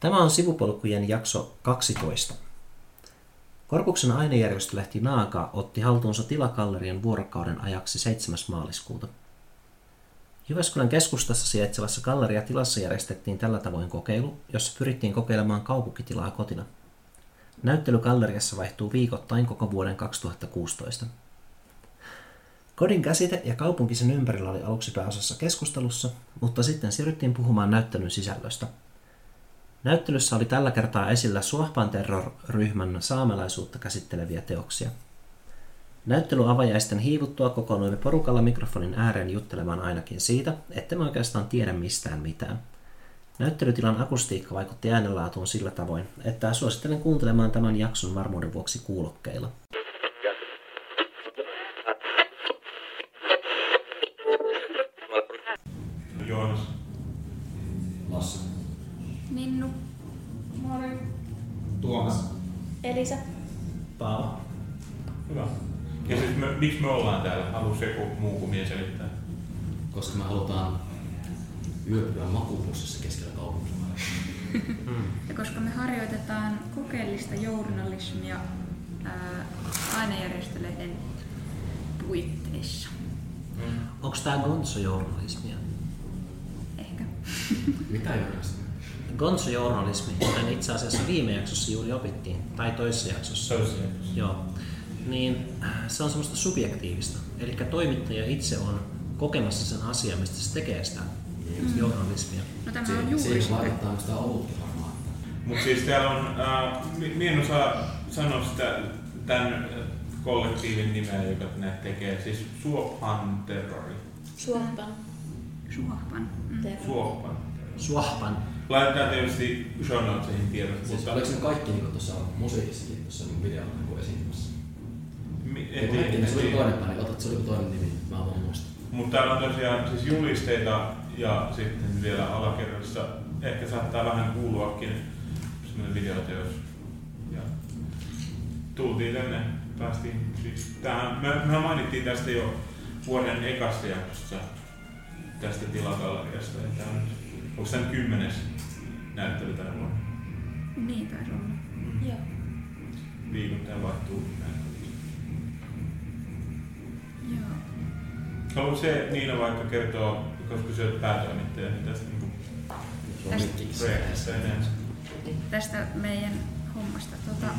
Tämä on sivupolkujen jakso 12. Korpuksen ainejärjestölehti Naaka otti haltuunsa tilakallerian vuorokauden ajaksi 7. maaliskuuta. Jyväskylän keskustassa sijaitsevassa galleriatilassa järjestettiin tällä tavoin kokeilu, jossa pyrittiin kokeilemaan kaupunkitilaa kotina. Näyttely galleriassa vaihtuu viikoittain koko vuoden 2016. Kodin käsite ja kaupunki sen ympärillä oli aluksi pääosassa keskustelussa, mutta sitten siirryttiin puhumaan näyttelyn sisällöstä – Näyttelyssä oli tällä kertaa esillä Suohpan terror-ryhmän saamelaisuutta käsitteleviä teoksia. Näyttelyavajaisten hiivuttua kokoonnuimme porukalla mikrofonin ääreen juttelemaan ainakin siitä, että me oikeastaan tiedä mistään mitään. Näyttelytilan akustiikka vaikutti äänenlaatuun sillä tavoin, että suosittelen kuuntelemaan tämän jakson varmuuden vuoksi kuulokkeilla. Haluaisi joku muu kuin mies selittää? Koska me halutaan yöpyä makuupussissa keskellä kaupunkia. Ja koska me harjoitetaan kokeellista journalismia ää, ainejärjestölehden puitteissa. Onko tämä gonzo-journalismia? Ehkä. Mitä journalismia? Gonzo-journalismi, kuten itse asiassa viime jaksossa juuri opittiin, tai toisessa jaksossa. Toisessa Joo. Niin se on semmoista subjektiivista. Eli toimittaja itse on kokemassa sen asian, mistä se tekee sitä journalismia. No tämä on juuri siihen vaikuttaa sitä olutta varmaan. Mutta siis täällä on, äh, mi- en osaa sanoa sitä tämän äh, kollektiivin nimeä, joka näitä tekee, siis Suophan terrori. Suoppan. Suohpan. Mm. Terve. Suophan. Suohpan. Laitetaan tietysti show notesihin tiedot, Siis mutta oliko ne kaikki niin tuossa musiikissakin tuossa niin videolla Ei, se oli en toinen päin, otat, se oli toinen nimi, mä voin muistaa. Mutta täällä on tosiaan siis julisteita ja sitten vielä alakerrassa ehkä saattaa vähän kuuluakin semmoinen videoteos. Ja tultiin tänne, päästiin siis tähän, me, mehän mainittiin tästä jo vuoden ekassa jaksossa tästä tilagalleriasta. Ja tää on onko tämä kymmenes näyttely tänä vuonna? Niin taisi olla. Joo. Viikoittain vaihtuu näyttely. Joo. Haluatko se Niina vaikka kertoa, koska sä oot päätoimittaja, niin tästä niinku projektista enemmän? Tästä meidän hommasta. Tota,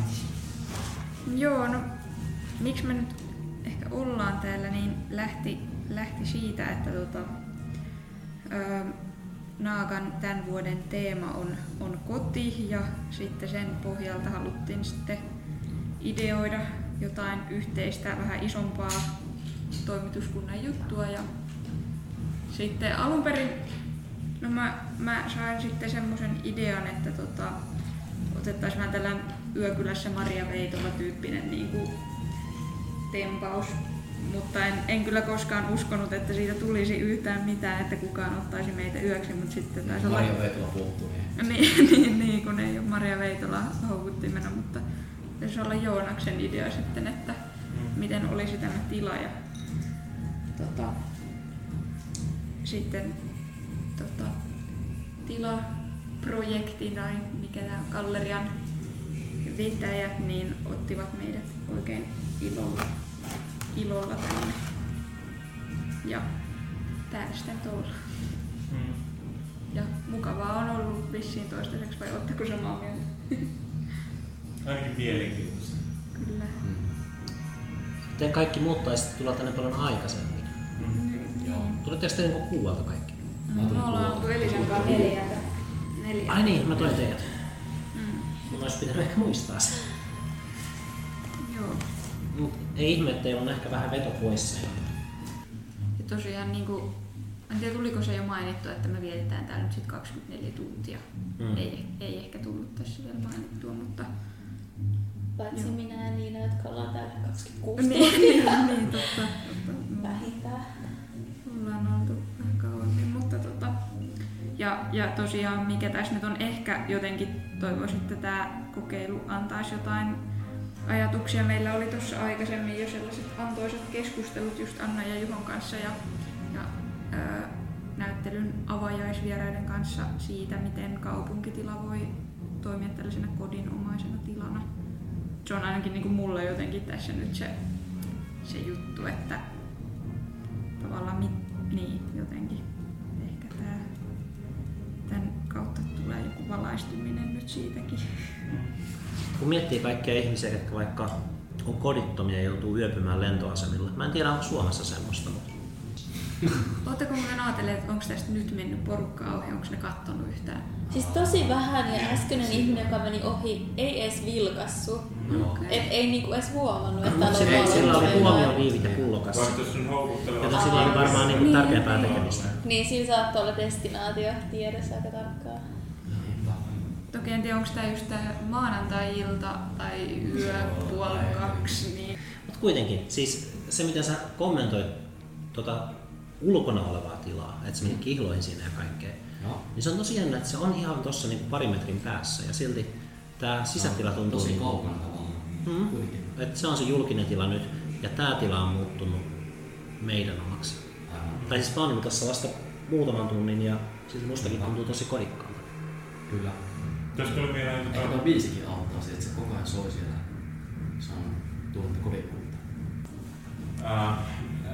joo, no miksi me nyt ehkä ollaan täällä, niin lähti, lähti siitä, että tota, ö, Naakan tämän vuoden teema on, on koti ja sitten sen pohjalta haluttiin sitten ideoida jotain yhteistä, vähän isompaa toimituskunnan juttua ja sitten alun perin No mä, mä sain sitten semmoisen idean, että tota, otettaisiin vähän tällainen Yökylässä Maria Veitola tyyppinen niin kuin tempaus. Mutta en, en, kyllä koskaan uskonut, että siitä tulisi yhtään mitään, että kukaan ottaisi meitä yöksi, mutta sitten taisi olla... Maria Veitola puuttuu, niin Niin, niin, niin, kun ei ole Maria Veitola houkuttimena, mutta taisi olla Joonaksen idea sitten, että miten olisi tämä tila ja tota, sitten tota, tilaprojekti tai mikä tämä gallerian vetäjät, niin ottivat meidät oikein ilolla, ilolla tänne. Ja täällä sitten ollaan. Mm. Ja mukavaa on ollut vissiin toistaiseksi, vai ootteko samaa mieltä? Ainakin mielenkiintoista. Kyllä. mm. Te kaikki muut taisitte tulla tänne paljon aikaisemmin. Mm. Joo. Tulitteko te niinku kuuelta kaikki? Mä tulin Me ollaan oltu Elisan kanssa neljältä. Neljä. Ai niin, mä toin teidät. Mm. Mun olisi pitänyt ehkä muistaa se. Joo. Mut ei ihme, että on ehkä vähän veto poissa. Ja tosiaan niin kuin, en tiedä tuliko se jo mainittu, että me vietetään täällä nyt sit 24 tuntia. Mm. Ei, ei ehkä tullut tässä vielä mainittua, mutta Paitsi Joo. minä ja Niina, jotka ollaan täällä 26 niin, tuntia. niin, niin totta. Vähintään. Ollaan oltu vähän kauemmin, mutta tota, ja, ja tosiaan mikä tässä nyt on ehkä jotenkin toivoisin, että tämä kokeilu antaisi jotain ajatuksia. Meillä oli tuossa aikaisemmin jo sellaiset antoisat keskustelut just Anna ja Juhon kanssa ja, ja ää, näyttelyn avajaisvieraiden kanssa siitä, miten kaupunkitila voi toimia tällaisena kodinomaisena tilana. Se on ainakin niin kuin mulle jotenkin tässä nyt se, se juttu, että tavallaan mit, niin jotenkin ehkä tää, tämän kautta tulee joku valaistuminen nyt siitäkin. Kun miettii kaikkia ihmisiä, jotka vaikka on kodittomia ja joutuu yöpymään lentoasemilla. Mä en tiedä, onko Suomessa semmoista, mutta Oletteko muuten ajatelleet, että onko tästä nyt mennyt porukka ohi, onko ne kattonut yhtään? Siis tosi vähän ja äskeinen ihminen, joka meni ohi, ei edes vilkassu. Okei. Et ei niinku edes huomannut, että täällä sillä, on sillä oli valot. huomio viivit ja pullokassa. Joten sillä oli varmaan niin Niin. tärkeämpää tekemistä. Niin, sillä saattoi olla destinaatio tiedossa aika tarkkaan. Toki en tiedä, onko tämä just tää maanantai-ilta tai yö puoli kaksi, niin Mutta kuitenkin, siis se miten sä kommentoit tota ulkona olevaa tilaa, että se meni kihloihin siinä ja kaikkea, Joo. niin se on tosi jännä, että se on ihan tuossa niin pari metrin päässä ja silti tämä sisätila tuntuu Tosi niin kuin- kaukana tavallaan. Mm. Että se on se julkinen tila nyt ja tämä tila on muuttunut meidän omaksi. Aivan. Tai siis oon ollut tässä vasta muutaman tunnin ja siis mustakin tuntuu tosi kodikkaalta. Kyllä. Tuosta tuli mieleen, Ehkä tota, tuo biisikin auttaa siitä, että se koko ajan soi siellä. Se on tunnetta kodikkuutta. Äh,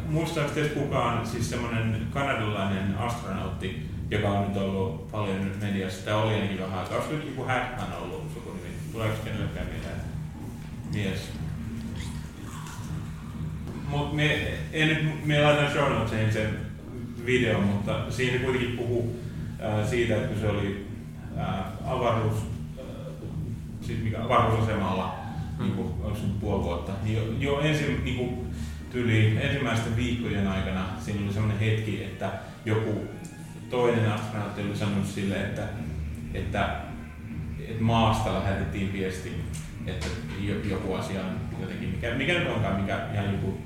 muistaako teistä kukaan siis semmoinen kanadalainen astronautti, joka on nyt ollut paljon nyt mediassa, tai oli ainakin vähän aikaa. Olisiko joku Hackman ollut sukunimi? Tuleeko kenellekään mieleen mies? Mut me, en nyt, me laitan show notesiin sen videon, mutta siinä kuitenkin puhuu äh, siitä, että se oli äh, avaruus, äh, siis mikä, avaruusasemalla, Mm. niin kuin, onko se nyt puoli vuotta, niin jo, jo ensin, niin kuin, tyli ensimmäisten viikkojen aikana siinä oli sellainen hetki, että joku toinen astronautti oli sanonut sille, että, että, että maasta lähetettiin viesti, että jo- joku asia on jotenkin, mikä, mikä nyt onkaan, mikä ihan joku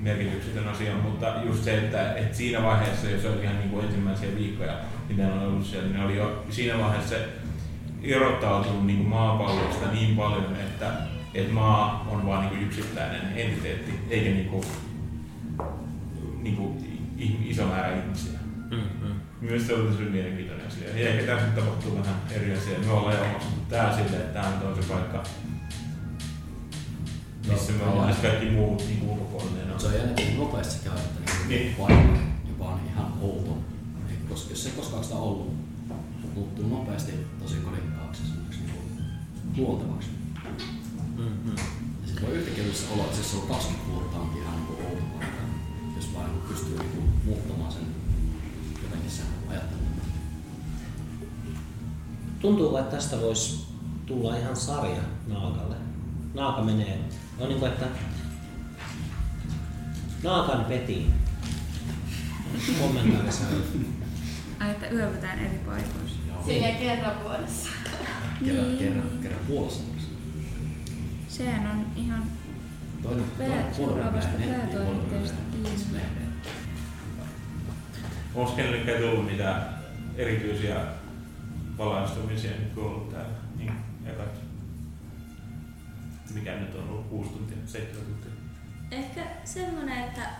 merkityksetön asia, mutta just se, että, että siinä vaiheessa, jos oli ihan niin kuin ensimmäisiä viikkoja, mitä ne on ollut siellä, niin oli jo siinä vaiheessa irrottautunut niin maapallosta niin paljon, että, että maa on vain niin kuin yksittäinen entiteetti, eikä niin kuin, niin kuin iso määrä ihmisiä. Mm-hmm. Myös se oli tosi mielenkiintoinen asia. Ja ehkä tässä tapahtuu vähän eri asia. Me ollaan jo omaksunut tää silleen, että tää nyt on se paikka, missä me ollaan, ja kaikki muut niin ulkopuolinen on. Se on jännäkin nopeasti se käy, että niin Niin. paikka jopa on ihan outo. Ei kos- Jos ei koskaan sitä ollut, muuttuu nopeasti tosi kodikkaaksi semmoiseksi niin luontevaksi. Mm-hmm. Ja sitten voi yhtäkkiä olla, että jos se on 20 vuotta onkin ihan niin outo paikka. Jos vaan pystyy niin muuttamaan sen jotenkin sen ajattelun. Tuntuu, että tästä voisi tulla ihan sarja naakalle. Naaka menee, on niin kuin, että naakan petiin. Kommentaarissa. ai, että yövytään eri paikoissa. Silleen kerran vuodessa. Kerran, Niin. kerran, kerran puolessa vuodessa. Sehän on ihan seuraavasta päätoimitteesta menee kiinni. Onko kenellekään tullut mitään erityisiä valaistumisia nyt kun on ollut täällä niin ekat? Mikä nyt on ollut 6 tuntia, 7 tuntia? Ehkä semmonen, että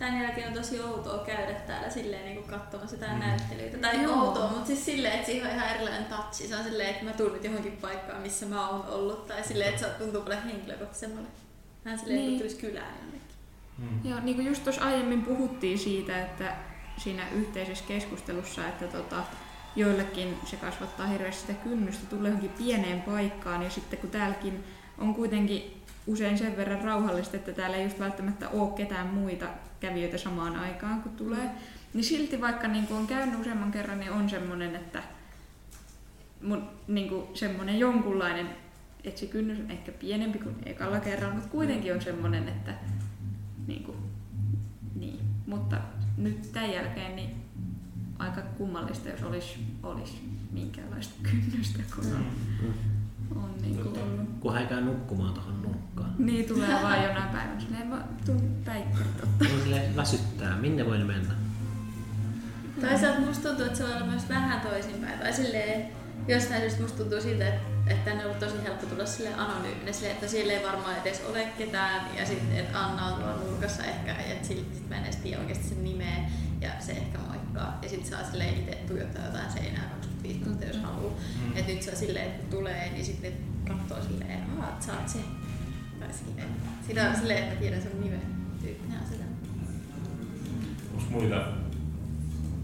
tän jälkeen on tosi outoa käydä täällä silleen niin katsomassa jotain Mm. näyttelyitä. Tai Joo. outoa, mutta siis silleen, että siihen on ihan erilainen touchi. Se on silleen, että mä tuun nyt johonkin paikkaan, missä mä oon ollut. Tai silleen, että se tuntuu paljon henkilökohtaisemmalle. Vähän silleen, Niin. niin. tulisi kylään jonnekin. Hmm. Joo, niin kuin just tuossa aiemmin puhuttiin siitä, että siinä yhteisessä keskustelussa, että tota, joillekin se kasvattaa hirveästi sitä kynnystä tulla johonkin pieneen paikkaan ja sitten kun täälläkin on kuitenkin usein sen verran rauhallista, että täällä ei just välttämättä ole ketään muita kävijöitä samaan aikaan kun tulee, niin silti vaikka niin on käynyt useamman kerran, niin on semmoinen, että mun, niin kuin semmoinen jonkunlainen, että se kynnys on ehkä pienempi kuin ekalla kerralla, mutta kuitenkin on semmoinen, että niin kuin, niin. Mutta nyt tämän jälkeen niin aika kummallista, jos olisi, olisi minkäänlaista kynnystä, kun on, on niin kuin ollut. Kun hän käy nukkumaan tuohon nurkkaan. Niin tulee vaan jonain päivänä. Silleen mä tuun päikkärit ottaa. On silleen väsyttää, minne voin mennä? Toisaalta musta tuntuu, että se voi olla myös vähän toisinpäin. Tai silleen, jostain syystä musta tuntuu siltä, että, että tänne on ollut tosi helppo tulla sille anonyyminen, sille, että siellä ei varmaan edes ole ketään ja sitten että Anna on tuolla nurkassa ehkä ja sitten sit mä en edes tiedä oikeasti sen nimeä ja se ehkä moikkaa ja sitten saa silleen itse tuijottaa jotain seinää 25 tuntia jos haluaa. Mm. Et nyt se on silleen, että kun tulee, niin sitten katsoo silleen, että aah, sä oot se. Tai silleen. Sitä on silleen, että mä tiedän sun nimen. Tyyppinen on sitä. Onko muita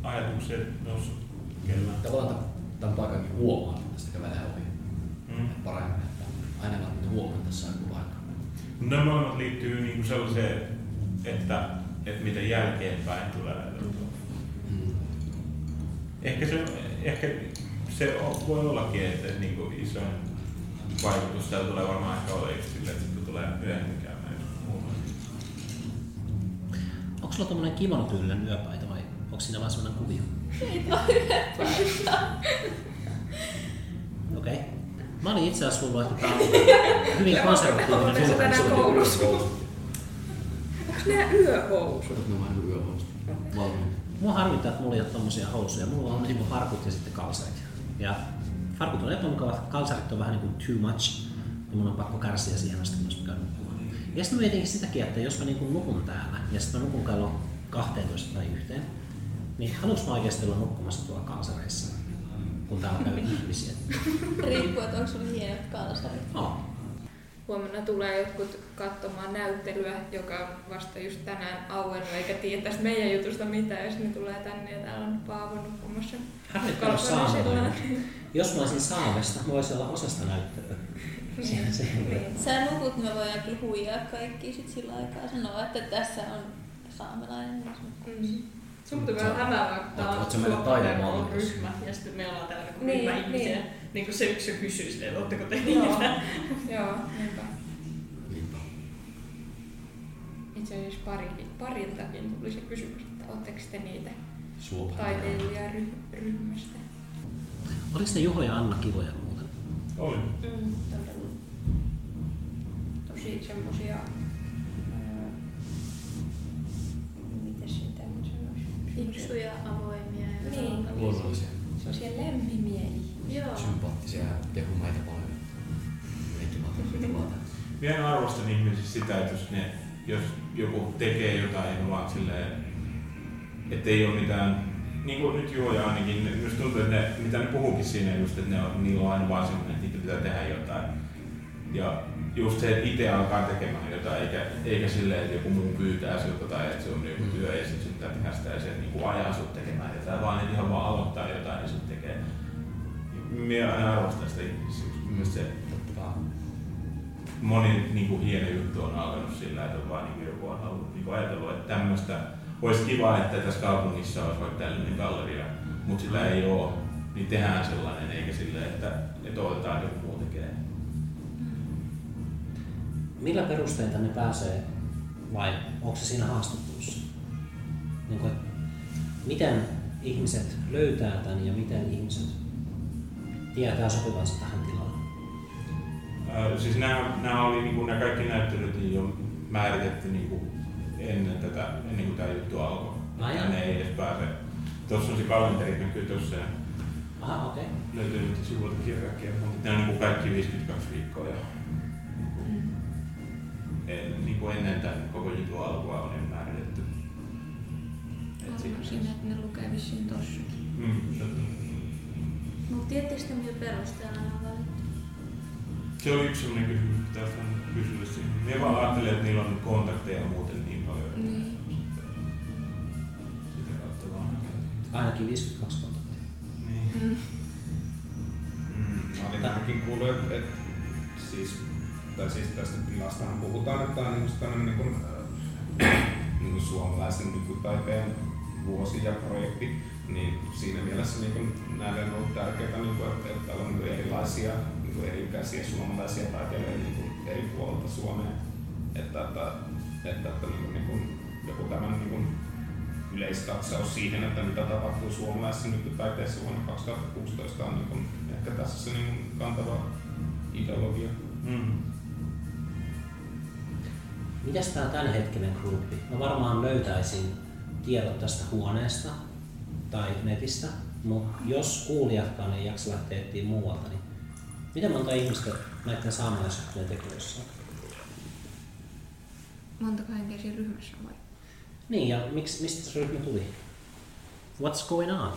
ajatuksia noussut kellään? Tavallaan tämän- paikankin huomaa, kun tästä kävelee ohi. Mm. Et paremmin, että aina huomaa, että tässä on joku paikka. Nämä molemmat liittyy niinku sellaiseen, että, että miten jälkeenpäin tulee. Mm. Ehkä se, ehkä se on- voi ollakin, että niinku isoin vaikutus täällä tulee varmaan ehkä just sille, että sitten tulee myöhemmin käymään muualla. Onko sulla tommonen kimonotyylinen yöpaita vai onko siinä vaan semmonen kuvio? Okei. Okay. Mä olin itse asiassa luullut, että tää on hyvin konservatiivinen koulussa? Onko nää yöhousut? Ne on vähän niin yöhousut. Valmiit. Mua harmittaa, että mulla ei ole tommosia housuja. Mulla on niinku farkut ja sitten kalsarit. Ja farkut on epämukavat, kalsarit on vähän niinku too much. Ja mun on pakko kärsiä siihen asti, kun mä nukkumaan. Ja sitten mä mietinkin sitäkin, että jos mä niinku nukun täällä ja sitten mä nukun kello 12 tai yhteen, niin haluanko mä oikeasti olla nukkumassa tuolla kalsareissa, kun täällä käy ihmisiä? Riippuu, että onko sulla hienot kalsarit. No, Huomenna tulee jotkut katsomaan näyttelyä, joka on vasta just tänään auennut, eikä tiedä tästä meidän jutusta mitään, jos ne tulee tänne ja täällä on Paavo nukkumassa. harmittaa jos mä olisin saamesta, mä voisin olla osasta näyttelyä. Sehän se on. Sä nukut, niin me voidaan kyllä huijaa kaikki sit sillä aikaa. Sanoa, että tässä on saamelainen. jos Mm. Sun tulee vähän hämäävää, kun tää Oot- on on tässä? ryhmä ja sitten meillä on täällä niinku Niin, ryhmä ihmisiä. niin. Niin kuin se yksi kysyy silleen, että ootteko te Joo. niitä? Joo, niinpä. Niinpä. Itse asiassa pari, pariltakin tuli se kysymys, että ootteko te niitä Suopa. taiteilijaryhmästä? Oliko ne Juho ja Anna kivoja muuten? Oli. Mm, todella. Tosi semmosia... Fiksuja, avoimia ja Niin. Luonnollisia. Lempimiä ihmisiä. Joo. Sympaattisia ja kehu meitä paljon. Mekin vaan Vielä arvostan ihmisissä sitä, että jos, ne, jos joku tekee jotain ja vaan silleen, että ei ole mitään, niin kuin nyt Juho ja ne- minusta tuntuu, että ne, mitä ne puhuukin siinä just, että ne on, niillä on aina vaan semmoinen, että niitä pitää tehdä jotain. Ja just se, että itse alkaa tekemään jotain, eikä, eikä silleen, että joku muu pyytää siltä tai että se on joku työ ja sitten pitää tehdä sitä ja se niin kuin ajaa sut tekemään jotain, vaan että ihan vaan aloittaa jotain ja sitten tekee. Minä aina arvostan sitä kai. moni niin kuin, hieno juttu on alkanut sillä, että on vaan niin kuin, joku on halunnut niin kuin, ajatellut, että tämmöistä olisi kiva, että tässä kaupungissa olisi vaikka tällainen galleria, mutta sitä ei ole, niin tehdään sellainen, eikä sille, että, että odotetaan, että joku Millä perusteita ne pääsee vai onko se siinä haastattelussa? Niin kuin, miten ihmiset löytää tämän ja miten ihmiset tietää sopivansa tähän tilaan? Ää, siis nämä, nämä, oli, niin kuin, nämä kaikki näyttelyt niin jo määritetty niin kuin ennen, tätä, ennen kuin tämä juttu alkoi. Ai ne ei edes pääse. Tuossa on se kalenteri, näkyy tuossa ja Aha, okei. Okay. löytyy nyt sivuilta kirjakin, mutta nämä on niin kuin kaikki 52 viikkoa. Ja, en, niin kuin ennen tämän koko jutun alkua on jo määritetty. Et että ne lukee vissiin tossakin? Mm, totta. Mutta tiedättekö te, millä perusteella ne on valittu? Se oli yksi sellainen kysymys, mitä on kysyä siihen. Minä vaan ajattelin, että niillä on kontakteja muuten niin paljon. Niin. Sitä kautta vaan. Ainakin 52 kontaktia. Tai siis tästä tilastahan puhutaan, että tämä on niin tämmöinen niin kuin, äh, niin kuin suomalaisen nykytaiteen vuosi ja projekti, niin siinä mielessä niin kuin, näille on ollut tärkeää, niin kuin, että, että on niin erilaisia niin kuin eri-ikäisiä suomalaisia taiteilijoita niin kuin eri puolilta Suomea. Että, että, että, että niin kuin, niin kuin, joku tämmöinen niin kuin, yleiskatsaus siihen, että mitä tapahtuu suomalaisessa nykytaiteessa vuonna 2016 on niin kuin, ehkä tässä se niin kuin kantava ideologia. Mm. Mitäs tämä tämänhetkinen gruppi? Mä varmaan löytäisin tiedot tästä huoneesta tai netistä, mutta jos kuulijatkaan ei jaksa lähteä etsiä muualta, niin Miten monta ihmistä näiden saamelaisjuttujen tekijöissä on? Montako henkeä siinä ryhmässä vai? Niin, ja miksi, mistä se ryhmä tuli? What's going on?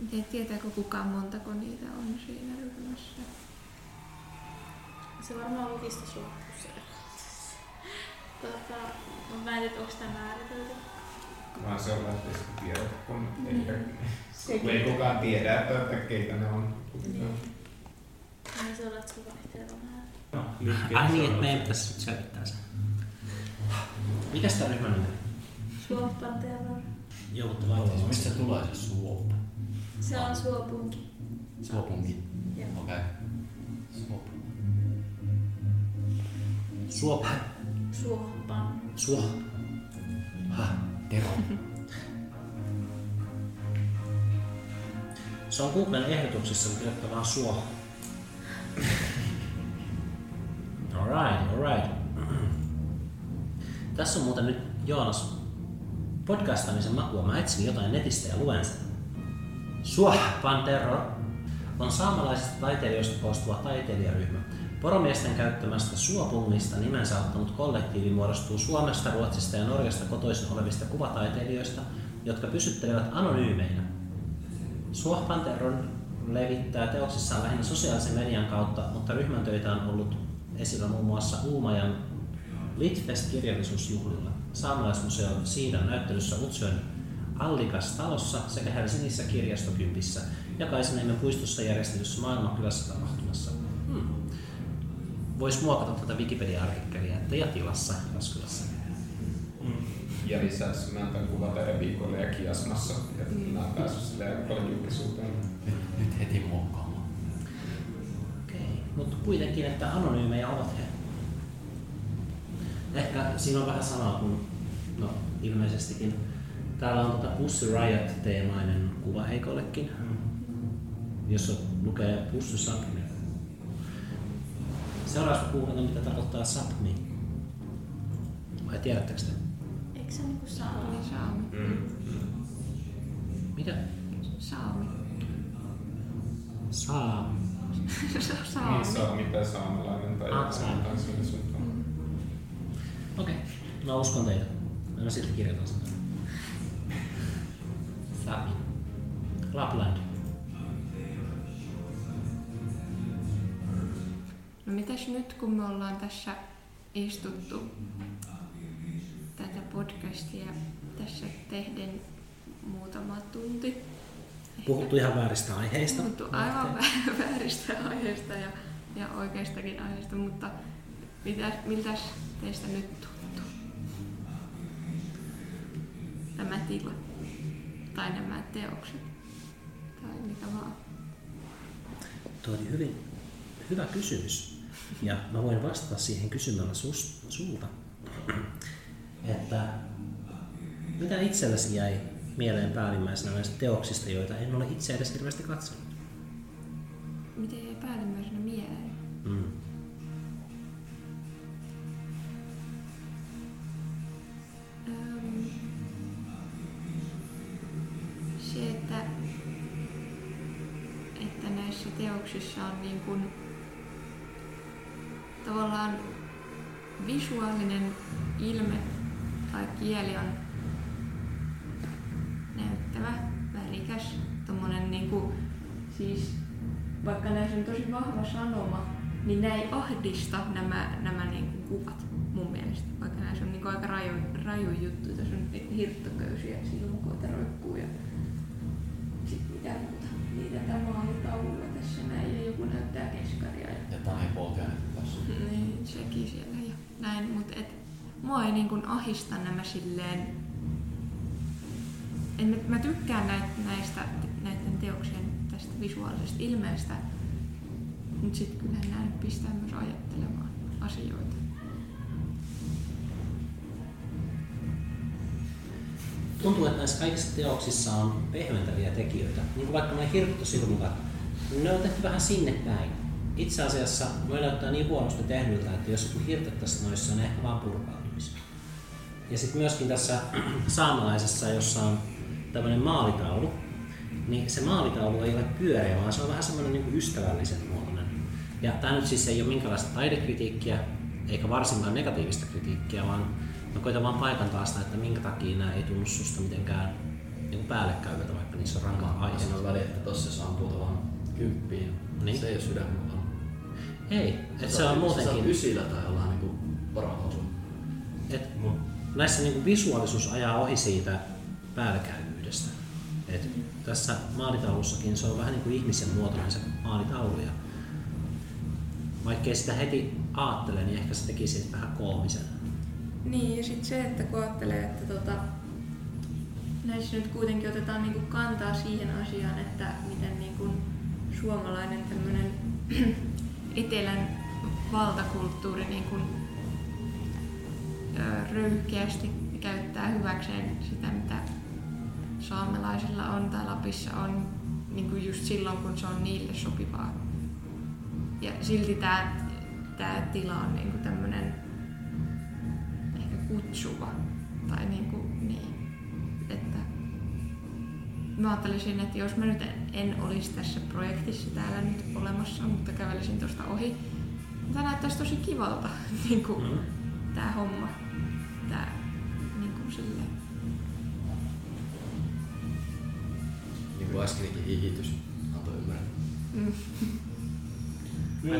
Miten tietääkö kukaan montako niitä on siinä ryhmässä? Se varmaan lukista suhtussa. Tota, mutta mä en tiedä, onko tämä määritelty. Vaan se on lähteessä tiedä, kun Niin. ehkä Sekin. kun ei kukaan tiedä, että, että keitä ne on. Niin. Se ole, että se vaihtelee vähän. No, Ai niin, että on. meidän pitäisi nyt selvittää se. Mikäs tämä ryhmän nimi? Suoppan terror. Joudutte vaan Siis mistä tulee se suop? Se on suopunki. Suopunki. Joo. Okei. Okay. Suop. Suop. Suoppan. Suo. Ha. Tero. Se on Googlen ehdotuksissa, mutta kirjoittaa vaan suo. Alright, alright. Tässä on muuten nyt Joonas podcastamisen makua. Mä etsin jotain netistä ja luen sen. Suo Terror on saamalaisista taiteilijoista koostuva taiteilijaryhmä. Poromiesten käyttämästä suopungista nimensä ottanut kollektiivi muodostuu Suomesta, Ruotsista ja Norjasta kotoisin olevista kuvataiteilijoista, jotka pysyttelevät anonyymeinä. Suohpanteron levittää teoksissaan lähinnä sosiaalisen median kautta, mutta ryhmän töitä on ollut esillä muun muassa Uumajan Litfest-kirjallisuusjuhlilla, Saamelaismuseo Siidan näyttelyssä Utsjoen Allikas talossa sekä Helsingissä kirjastokympissä ja Kaisaniemen puistossa järjestetyssä maailmankylässä tapahtumassa. Voisi muokata tätä Wikipedia-artikkelia, että ja tilassa Jyväskylässä. Ja lisäksi mä tämän kuvateiden viikolla ja kiasmassa. Ja mä oon päässyt silleen paljon julkisuuteen. Nyt, nyt heti muokkaamaan. Okei, mutta kuitenkin, että anonyymejä ovat he. Ehkä siinä on vähän samaa kuin, no ilmeisestikin, täällä on tota Pussy Riot-teemainen kuva Heikollekin, jossa lukee Pussy Sapmi. Seuraavaksi puhutaan, mitä tarkoittaa Sapmi. Vai tiedättekö te? Eikö se niinku saa? Oli saami. Mm. Mitä? Saami. Saa. saami. Niin saa mitä saamelainen tai Ah, siinä suuntaan. Okei, mä uskon teitä. Mä sitten kirjoitan sen. Sapmi. Lapland. No mitäs nyt kun me ollaan tässä istuttu tätä podcastia tässä tehden muutama tunti. Puhuttu ihan vääristä aiheista. Puhuttu aivan vä- vääristä aiheista ja, ja oikeistakin aiheista, mutta mitä, miltäs teistä nyt tuntuu? Tämä tila tai nämä teokset tai mikä vaan. Tuo oli hyvin hyvä kysymys. Ja mä voin vastata siihen kysymällä sus, sulta, että mitä itsellesi jäi mieleen päällimmäisenä näistä teoksista, joita en ole itse edes hirveästi katsonut? Miten jäi päällimmäisenä mieleen? Mm. Se, että, että näissä teoksissa on niin kuin tavallaan visuaalinen ilme tai kieli on näyttävä, värikäs, tommonen niin kuin, siis vaikka näissä on tosi vahva sanoma, niin nämä ei ahdista nämä, nämä niin kuin kuvat mun mielestä. Vaikka näissä on niin kuin aika raju, raju juttu. Tässä on hirttoköysiä, silmukoita roikkuu ja sit mitä muuta. Niitä tämä maalitaululla tässä näin ja joku näyttää keskaria. Ja, Ja niin, sekin siellä ja näin. Mutta et, mua ei niin ahista nämä silleen... En, mä- tykkään näitä, näistä, näiden teoksien tästä visuaalisesta ilmeestä, mutta sitten kyllähän nämä pistää myös ajattelemaan asioita. Tuntuu, että näissä kaikissa teoksissa on pehmentäviä tekijöitä. Niin kuin vaikka nämä hirttosilmukat, ne on tehty vähän sinne päin. Itse asiassa ne näyttää niin huonosti tehdyltä, että jos joku hirtettäisiin noissa, ne ehkä vaan purkautumisi. Ja sitten myöskin tässä saamalaisessa, jossa on tämmöinen maalitaulu, niin se maalitaulu ei ole pyöreä, vaan se on vähän semmoinen niin ystävällisen muotoinen. Ja tämä nyt siis ei ole minkäänlaista taidekritiikkiä, eikä varsinkaan negatiivista kritiikkiä, vaan mä koitan vaan paikantaa sitä, että minkä takia nämä ei tunnu susta mitenkään niin päällekkäyviltä, vaikka niissä on rankkaa Siinä aiheena. on väliä, että tossa saa vaan kymppiin. Niin. Se ei ole sydämellä. Ei, että se on muutenkin... ysillä tai jollain niinku parahausulla. Et näissä niin visuaalisuus ajaa ohi siitä päällekäyvyydestä. Et tässä maalitaulussakin se on vähän niin kuin ihmisen muotoinen se maalitaulu. Ja vaikkei sitä heti aattele, niin ehkä se teki siitä vähän koomisen. Niin, ja sitten se, että kun ajattelee, että tota, näissä nyt kuitenkin otetaan niinku kantaa siihen asiaan, että miten niinku suomalainen tämmöinen etelän valtakulttuuri niinku, ö, röyhkeästi käyttää hyväkseen sitä, mitä saamelaisilla on tai Lapissa on niinku just silloin, kun se on niille sopivaa. Ja silti tämä tää tila on niinku tämmöinen ehkä kutsuva. Tai niin kuin, mä ajattelisin, että jos mä nyt en, en olisi tässä projektissa täällä nyt olemassa, mutta kävelisin tuosta ohi, tämä näyttäisi tosi kivalta, niin kuin, Mm. tämä homma. Tää, niin kuin silleen. Niin kuin äskenkin hihitys antoi ymmärtää. Mm.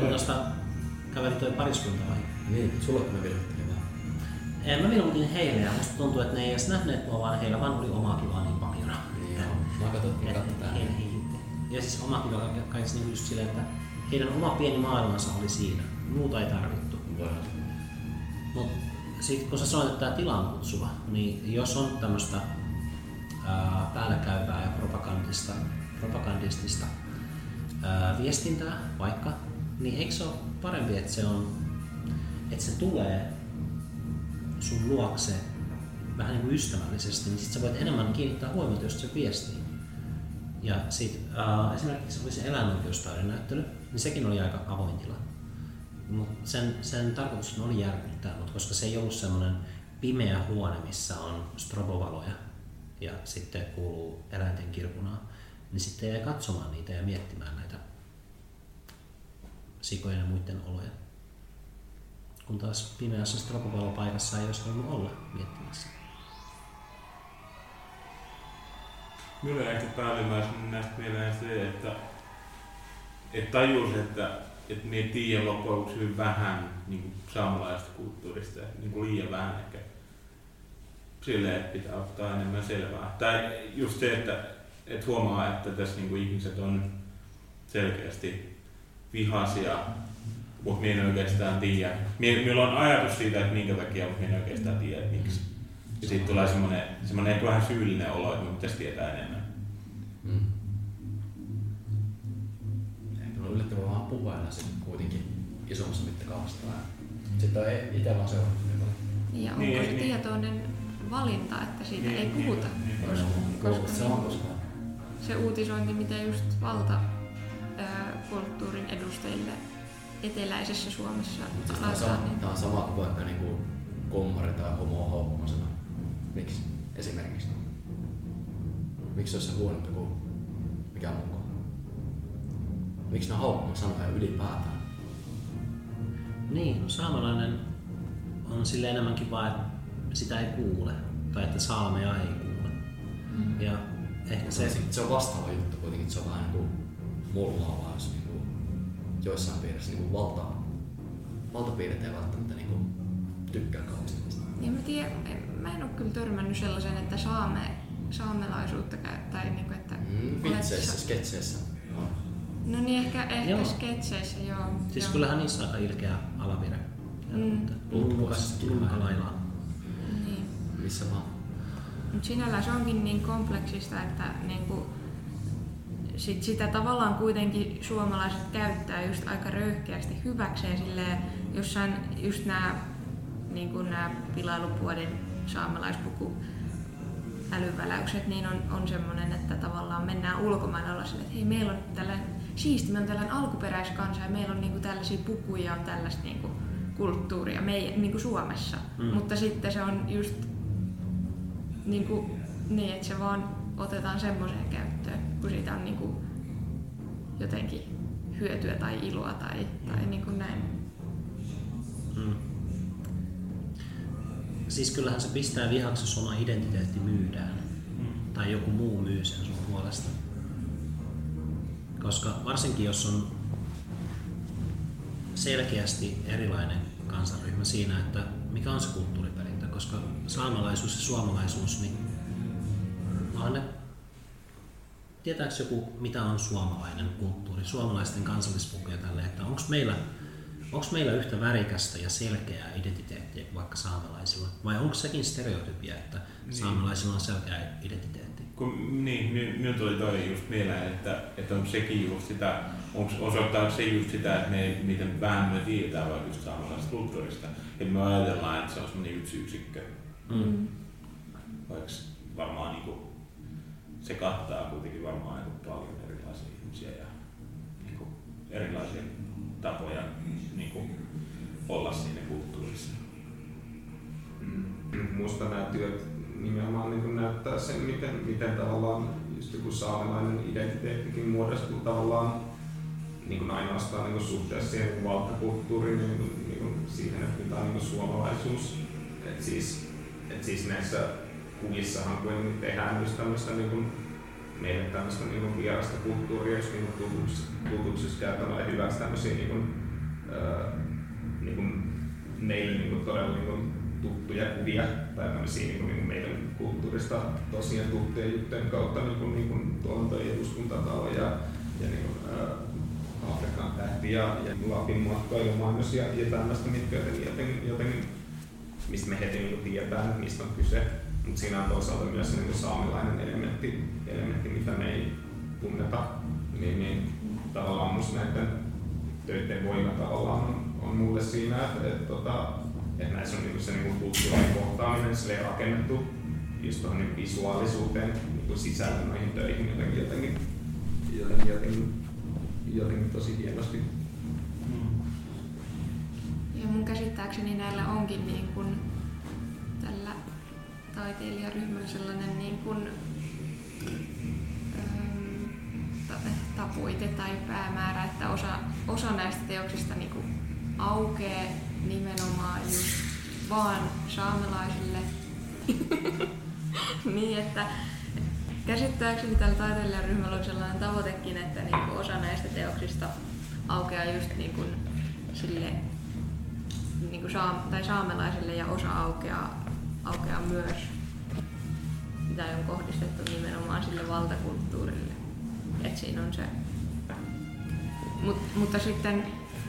Tuosta käveli toi pariskunta ohi. Niin, sulla kun me viljoittelin vähän. En mä minuutin heille ja musta tuntuu, että ne ei edes nähneet mua, vaan heillä vaan oli oma tila Mä katsoin, että he hiihitti. Ja siis oma tila kaikissa niin just silleen, että heidän oma pieni maailmansa oli siinä. Muuta ei tarvittu. Mutta sitten kun sä sanoit, että tämä tila on kutsuva, niin jos on tämmöistä päälläkäyvää ja propagandista, propagandistista ää, viestintää vaikka, niin eikö se ole parempi, että se, on, että se tulee sun luokse vähän niin kuin ystävällisesti, niin sit sä voit enemmän kiinnittää huomiota just se viestiin. Ja sit, ää, esimerkiksi oli se eläinoikeustaidenäyttely, niin sekin oli aika avoin tila. Mut sen, sen tarkoitus oli järkyttää, mutta koska se ei ollut semmoinen pimeä huone, missä on strobovaloja ja sitten kuuluu eläinten kirpunaa, niin sitten jäi katsomaan niitä ja miettimään näitä sikojen ja muiden oloja. Kun taas pimeässä strobovalopaikassa ei olisi voinut olla miettimässä. Minulle jäi ehkä päällimmäisenä näistä mieleen se, että et tajus, että et me ei tiedä loppujen lopuksi hyvin vähän niin kuin saamelaisesta kulttuurista, niin kuin liian vähän ehkä silleen, pitää ottaa enemmän selvää. Tai just se, että et huomaa, että tässä niin kuin ihmiset on selkeästi vihaisia, mutta minä en oikeastaan tiedä. Minulla on ajatus siitä, että minkä takia, mutta minä en oikeastaan tiedä, että miksi. Ja sitten tulee semmoinen, semmoinen ehkä vähän syyllinen olo, että pitäisi tietää enemmän. Mm. Ehkä on yllättävän vähän puhuaina sitten kuitenkin isommassa mittakaavassa. Sitten on itse vaan seurannut niin paljon. Ja onko Niin, se niin. tietoinen valinta, että siitä Niin, ei niin, puhuta? niin. Koska, koska se on koska se uutisointi, mitä just valta kulttuurin edustajille eteläisessä Suomessa Tämä on, laitetaan, sama, niin tämä on sama kuin vaikka niinku kommari tai homo haukkumasena. Miksi? Esimerkiksi. Miksi se olisi se huonompi kuin mikä muu Miksi ne on haukkumasanoja ylipäätään? Niin, no saamelainen on sille enemmänkin vaan, että sitä ei kuule. Tai että saamea ei kuule. Mm. Ja ehkä Se, se, se on vastaava juttu kuitenkin, että se on vähän niin kuin mollaavaa, jos niin kuin joissain piirissä niin kuin valta, valtapiirit ei välttämättä niin kuin tykkää kauheasti niin mä, tiedän, mä en ole kyllä törmännyt sellaisen, että saame, saamelaisuutta käy, tai niinku, että Mm, vitseissä, sa- sketseissä. on. No niin, ehkä, ehkä Joo. sketseissä, joo. siis joo. kyllähän niissä on aika ilkeä alavire. Mm. Lunkalailaa. Niin. Missä vaan. Mutta sinällään se onkin niin kompleksista, että niinku, sit sitä tavallaan kuitenkin suomalaiset käyttää just aika röyhkeästi hyväkseen silleen, jossain just nämä niin nämä pilailupuodin saamelaispuku älyväläykset, niin on, on semmoinen, että tavallaan mennään ulkomailla olla silleen, että hei meillä on tällainen siisti, me on tällainen alkuperäiskansa ja meillä on niinku tällaisia pukuja ja tällaista niinku kulttuuria me, niinku Suomessa. Mm. Mm. Mutta sitten se on just niin, kuin, niin että se vaan otetaan semmoiseen käyttöön, kun siitä on niinku jotenkin hyötyä tai iloa tai, tai niinku näin. Mm. Siis kyllähän se pistää vihaksi, jos oma identiteetti myydään. Tai joku muu myy sen sun puolesta. Koska varsinkin jos on selkeästi erilainen kansanryhmä siinä, että mikä on se kulttuuriperintö, koska saamelaisuus ja suomalaisuus, niin onhan ne tietääkö joku, mitä on suomalainen kulttuuri, suomalaisten kansallispuku ja tälleen, että onko meillä, onks meillä yhtä värikästä ja selkeää identiteettiä kuin vaikka saamelaisilla? Vai onko sekin stereotypia, että Niin. saamelaisilla on selkeä identiteetti? Kun, niin, mi- minun tuli toi just mieleen, että, että on sekin just sitä, onks, osoittaa se just sitä, että me, miten vähän me tiedetään vaikka just saamalaisesta kulttuurista. Että me ajatellaan, että se on semmoinen yksi yksikkö, Mm. vaikka varmaan niinku, se kattaa kuitenkin varmaan aika paljon erilaisia ihmisiä ja niinku, erilaisia tapoja niinku, olla siinä kulttuurissa. Mm. Musta nämä työt nimenomaan niin näyttää sen, miten, miten tavallaan just joku saamelainen identiteettikin muodostuu tavallaan niin kuin ainoastaan niin kuin suhteessa siihen valtakulttuuriin, niin kuin, niin kuin siihen, että mitä on niin kuin suomalaisuus. Et siis, et siis näissä kuvissahan kuitenkin tehdään just tämmöistä niin kuin, meille tämmöistä niin vierasta kulttuuria, jos niin tutuksi jos käytetään hyväksi tämmöisiä niin kuin, öö, niin kuin meille niin kuin todella niin kuin tuttuja kuvia tai tämmöisiä niin kuin, niin kuin meidän kulttuurista tosiaan tuttuja juttujen kautta niin kuin, niin kuin tuolla toi eduskuntatalo ja, ja niin kuin, ää, Afrikan tähti ja, ja Lapin matkailumainos ja, ja tämmöistä, mitkä jotenkin, jotenkin, jotenkin mistä me heti niin että mistä on kyse. Mutta siinä on toisaalta myös niin saamelainen elementti, elementti, mitä me ei tunneta. Niin, niin tavallaan musta näiden töiden voima tavallaan on, on mulle siinä, että, että, tota, että näissä on niinku se niinku kulttuurinen kohtaaminen silleen rakennettu just tuohon niinku visuaalisuuteen niinku sisällä noihin töihin jotenkin, jotenkin, jotenkin, jotenkin, jotenkin tosi hienosti. Ja mun käsittääkseni näillä onkin niin kuin tällä taiteilijaryhmällä sellainen niin kuin, tapuite tai päämäärä, että osa, osa näistä teoksista niin kuin nimenomaan just vaan saamelaisille. niin, että käsittääkseni tällä taiteilijaryhmällä on tavoitekin, että niin kuin osa näistä teoksista aukeaa just niin kuin sille niin kuin saam, tai saamelaisille ja osa aukeaa, aukeaa myös, mitä on kohdistettu nimenomaan sille valtakulttuurille. Et siinä on se. Mut, mutta sitten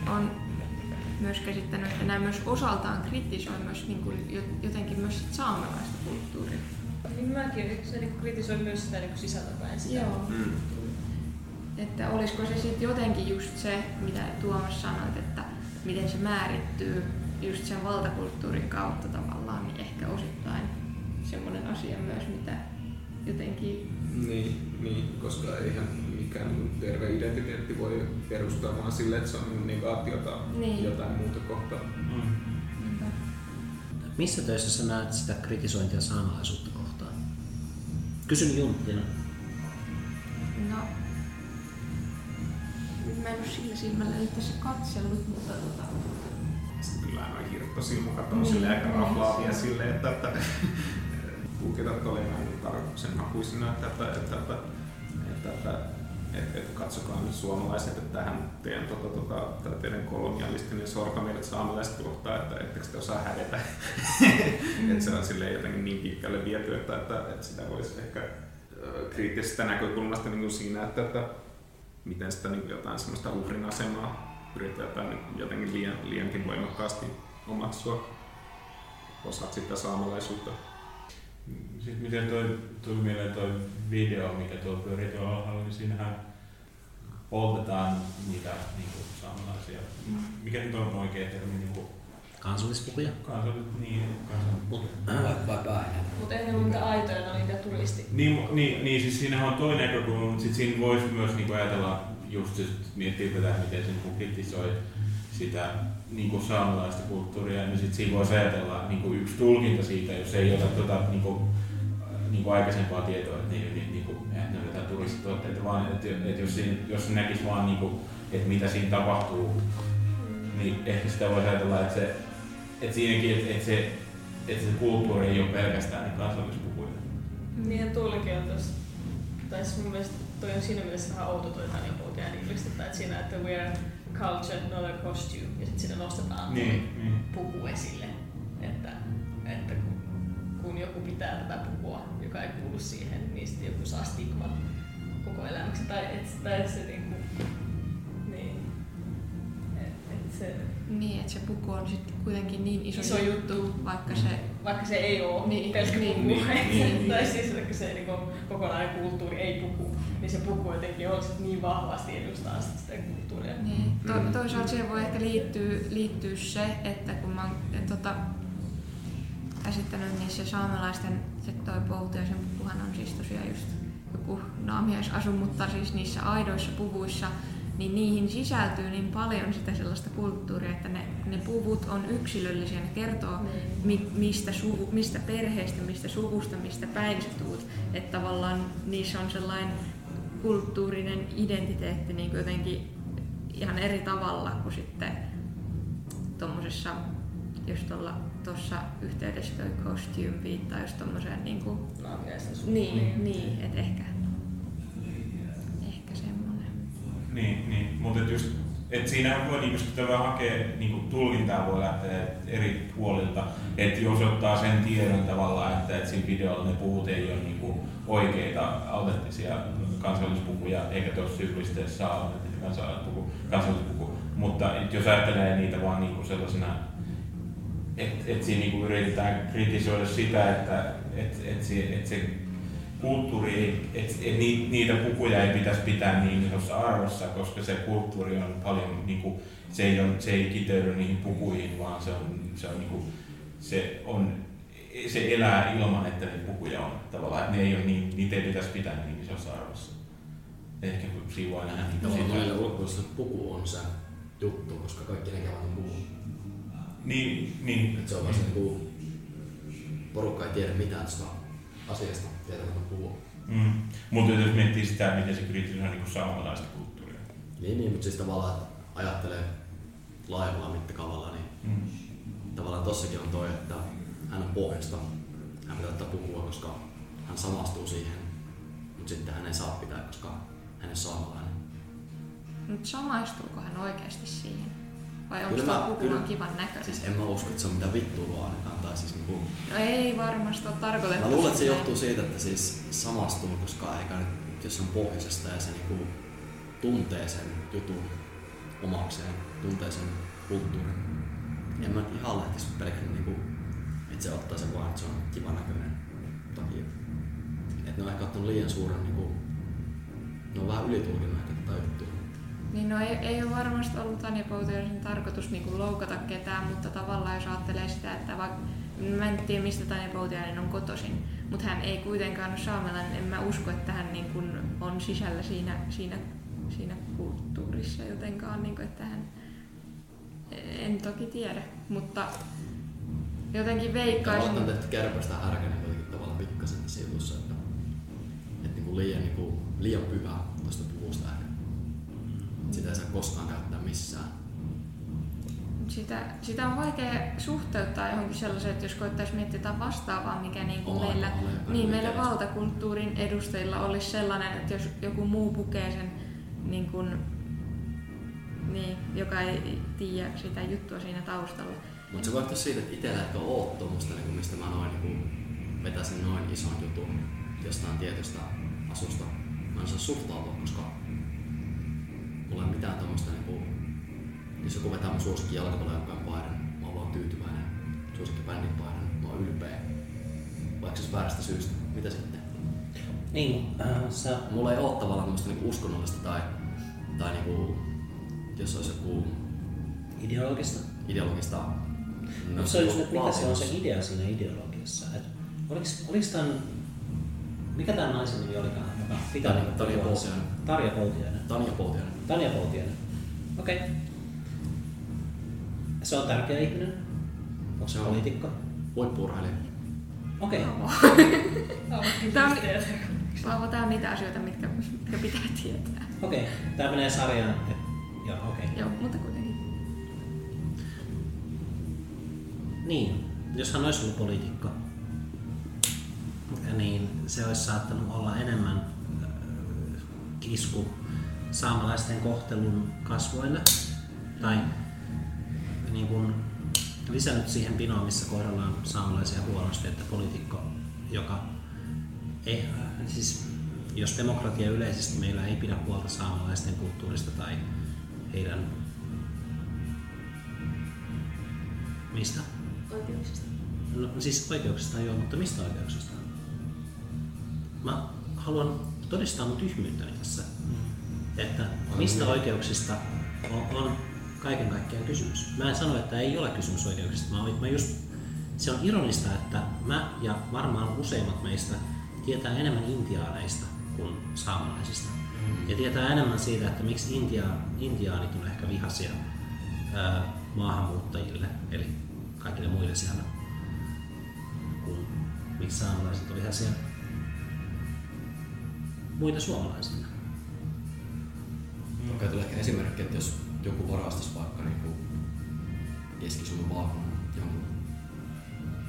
on myös käsittänyt, että nämä myös osaltaan kritisoi myös niin kuin jo- jotenkin myös saamelaista kulttuuria. Niin mäkin se niin kritisoin myös sitä niin sisältäpäin sitä. Joo. Mm. Että olisiko se sitten jotenkin just se, mitä Tuomas sanoit, että miten se määrittyy just sen valtakulttuurin kautta tavallaan, niin ehkä osittain jotenkin... Niin, niin, koska eihän mikään terve identiteetti voi perustua vaan sille, että se on niinku negaatiota Niin. jotain muuta kohtaan. Mm. Missä töissä sä näet sitä kritisointia saamelaisuutta kohtaan? Kysyn Junttina. No, mä en ole sillä silmällä nyt tässä katsellut, mutta tota, Sitten kyllä aina hirttosilmukat on Niin, sille aika raflaavia silleen, että, että tulkitat oli tarkoituksen hakuisena, että, että, että, että, että, että että, että katsokaa nyt suomalaiset, että tähän teidän, tota, tota, teidän kolonialistinen sorka meidät saamelaiset kohtaa, että ettekö te osaa hävetä. Mm. että se on silleen jotenkin niin pitkälle viety, että, että, että sitä voisi ehkä kriittisestä näkökulmasta niin kuin siinä, että, että miten sitä niin jotain semmoista uhrin asemaa yritetään jotenkin liian, liiankin voimakkaasti omaksua osaksi sitä saamalaisuutta. Sitten miten toi, tuli mieleen toi video, mikä tuolla pyörii tuolla alhaalla, niin siinähän poltetaan niitä niinku saamelaisia. Mikä nyt on oikea termi? Niinku, Kansallispukuja? kansallit, niin, vai päähän. Mutta eihän ne ole mitään aitoja, ne oli niitä turisti. Niin, niin, niin siis siinähän on toinen näkökulma, mutta sit siinä voisi myös niinku ajatella just sit miettiä tätä, miten se niinku kritisoi sitä niinku saamelaista kulttuuria, niin sit siinä voisi ajatella niinku yksi tulkinta siitä, jos ei ota tota, niinku, niin kuin aikaisempaa tietoa, että ne, ne, niin kuin, että ne on jotain turistituotteita, vaan että, että jos, siinä, jos näkisi vaan, niin kuin, että mitä siinä tapahtuu, niin ehkä sitä voisi ajatella, että, se, että siinäkin, että, että, se, että se kulttuuri ei ole pelkästään niin kansallispukuja. Niin tuollakin on tossa, tai siis mun mielestä toi on siinä mielessä vähän outo toi Poutia niillistettä, että siinä, että we're culture, not a costume, ja sitten siinä nostetaan Niin, niin. puku esille, että, että kun, kun joku pitää tätä pukua, joka ei kuulu siihen, niin sitten joku saa stigmat koko elämäksi, tai, et, tai se niinku, niin, et, et se, Niin, että se puku on sitten kuitenkin niin iso, Iso juttu, vaikka se... vaikka se ei ole Niin, niin, pelkkä niin, puku, niin, niin. tai siis vaikka se niin kokonainen kulttuuri ei puku, niin se puku jotenkin on sit niin vahvasti edustaa sit sitä kulttuuria. Niin. To, toisaalta siihen voi ehkä liittyä, liittyä se, että kun mä oon tota, käsittänyt, niin se saamelaisten se toi Poutiaisen pukuhan on siis tosiaan just joku naamiaisasu, mutta siis niissä aidoissa puvuissa, niin niihin sisältyy niin paljon sitä sellaista kulttuuria, että ne, ne puvut on yksilöllisiä, ne kertoo mi, mistä, suvu, mistä perheestä, mistä suvusta, mistä päin sä tuut. Että tavallaan niissä on sellainen kulttuurinen identiteetti niin kuin jotenkin ihan eri tavalla kuin sitten tuommoisessa, jos tuolla tuossa yhteydessä toi costume viittaa just tommoseen niin kuin, niin, niin, niin että ehkä, ehkä semmonen. Niin, niin. mutta et just, et siinähän voi niinku sitä vähän hakea, niinku tulkintaa voi lähteä eri puolilta. Että jos ottaa sen tiedon tavallaan, että et siinä videolla ne puhut ei ole niinku oikeita autenttisia kansallispukuja, eikä tuossa julisteessa ole kansallispuku, kansallispuku. Mutta jos ajattelee niitä vaan niinku sellaisena että et siinä niinku yritetään kritisoida sitä, että et, et se, et se kulttuuri, ei- et, et ni- niitä pukuja ei pitäisi pitää niin isossa arvossa, koska se kulttuuri on paljon, niinku, se, ei on, se ei kiteydy niihin pukuihin, vaan se on, se on, niinku, se on se elää ilman, että ne pukuja on tavallaan, että ne ei ole niin, niitä ei pitäisi pitää niin isossa arvossa. Ehkä kun siinä voi nähdä niitä Tavallaan monille ulkopuolista puku on se juttu, koska kaikki näkevät on puku. Niin, niin, Et se on vaan se niinku, porukka ei tiedä mitään tästä asiasta, tietää että on puhu. mm. Mutta jos miettii sitä, miten se kritisoi niin saamalaista kulttuuria. Niin, niin, mutta siis tavallaan ajattelee laajemmalla mittakaavalla, niin Mm. tavallaan tossakin on toi, että hän on pohjasta, hän pitää ottaa pukua, koska hän samastuu siihen, mutta sitten hän ei saa pitää, koska hän ei saamalainen. Mutta samaistuuko hän oikeasti siihen? Vai onko Kyllä tuo mä- puku kyllä- kivan näköinen? Siis en mä usko, että se on mitään vittua vaan. Tai siis niinku, No ei varmasti ole tarkoitettu. mä luulen, että se johtuu siitä, että siis samastuu, koska eikä nyt, jos on pohjoisesta ja se niinku tuntee sen jutun omakseen, tuntee sen kulttuurin. En mä ihan lähtisi pelkän niinku, että se ottaa sen vaan, että se on kivan näköinen takia. Että ne on ehkä ottanut liian suuren niinku, ne on vähän ylitulkinnut ehkä tätä juttua. Niin no ei, ei ole varmasti ollut Tanja Poutiaisen tarkoitus niin loukata ketään, mutta tavallaan jos ajattelee sitä, että vaikka mä en tiedä mistä Tanja Poutiainen on kotoisin, mutta hän ei kuitenkaan ole saamelainen, en mä usko, että hän niin kuin on sisällä siinä, siinä, siinä kulttuurissa jotenkaan, niin kuin, että hän, en toki tiedä, mutta jotenkin veikkaisin, on tehty kärpästä härkänen kuitenkin tavallaan pikkasen tässä jutussa, että, että niinku liian, niinku, liian pyhä tuosta puvusta ehkä. Sitä ei saa koskaan käyttää missään. sitä, sitä on vaikea suhteuttaa johonkin sellaiseen, että jos koettaisiin miettiä jotain vastaavaa, mikä niin kuin meillä, niin meillä valtakulttuurin edustajilla olisi sellainen, että jos joku muu pukee sen, niin kuin, niin, joka ei tiedä sitä juttua siinä taustalla. Mutta se vaikuttaa siitä, että itsellä ehkä ole tuommoista, niin mistä mä noin niin vetäisin noin ison jutun jostain tietystä asusta. Mä en saa suhtautua, koska mulla ei ole mitään tuommoista, niin kuin, jos joku vetää mun suosikki jalkapallojoukkojen paidan, mä oon vaan tyytyväinen. Suosikki bändin paidan, mä oon ylpeä. Vaikka se väärästä syystä. Mitä sitten? Niin, äh, sä, Mulla ei ole tavallaan tämmöistä niinku uskonnollista tai, tai niinku, jos olisi joku ideologista. ideologista No, se on just, että mikä se on se idea siinä ideologiassa. Et oliks, oliks tämän, mikä tämän naisen nimi olikaan? Joka pitää Tarja- niinku Tarja puhua? Poutiainen. Tarja Poutiainen. Tanja Poutiainen. Tanja Poutiainen. Okei. Okay. Se on tärkeä ihminen. Onko se poliitikko? Huippuurheilija. Okei. Tää on, Paavo, tää on niitä asioita, mitkä, mitkä pitää tietää. Okei. Tää menee sarjaan. Joo, okei. Joo, mutta kuitenkin. Niin, jos hän olisi ollut poliitikko, niin se olisi saattanut olla enemmän äh, isku saamalaisten kohtelun kasvoille tai niin kuin lisännyt siihen pinoon, missä kohdellaan saamalaisia huonosti, että poliitikko, joka ei, siis jos demokratia yleisesti meillä ei pidä huolta saamalaisten kulttuurista tai heidän mistä? Oikeuksista. No siis oikeuksista joo, mutta mistä oikeuksista? Mä haluan todistaa mun tyhmyyttäni tässä. Että mistä oikeuksista on, on kaiken kaikkiaan kysymys. Mä en sano, että ei ole kysymys oikeuksista. Mä, mä just, se on ironista, että mä ja varmaan useimmat meistä tietää enemmän intiaaneista kuin saamalaisista. Ja tietää enemmän siitä, että miksi Intia, intiaanit on ehkä vihaisia ää, maahanmuuttajille, eli kaikille muille siellä, kuin miksi saamelaiset on vihaisia muita suomalaisille. Okei, tulee ehkä esimerkki, että jos joku varastaisi vaikka niin Keski-Suomen maakunnan jonkun,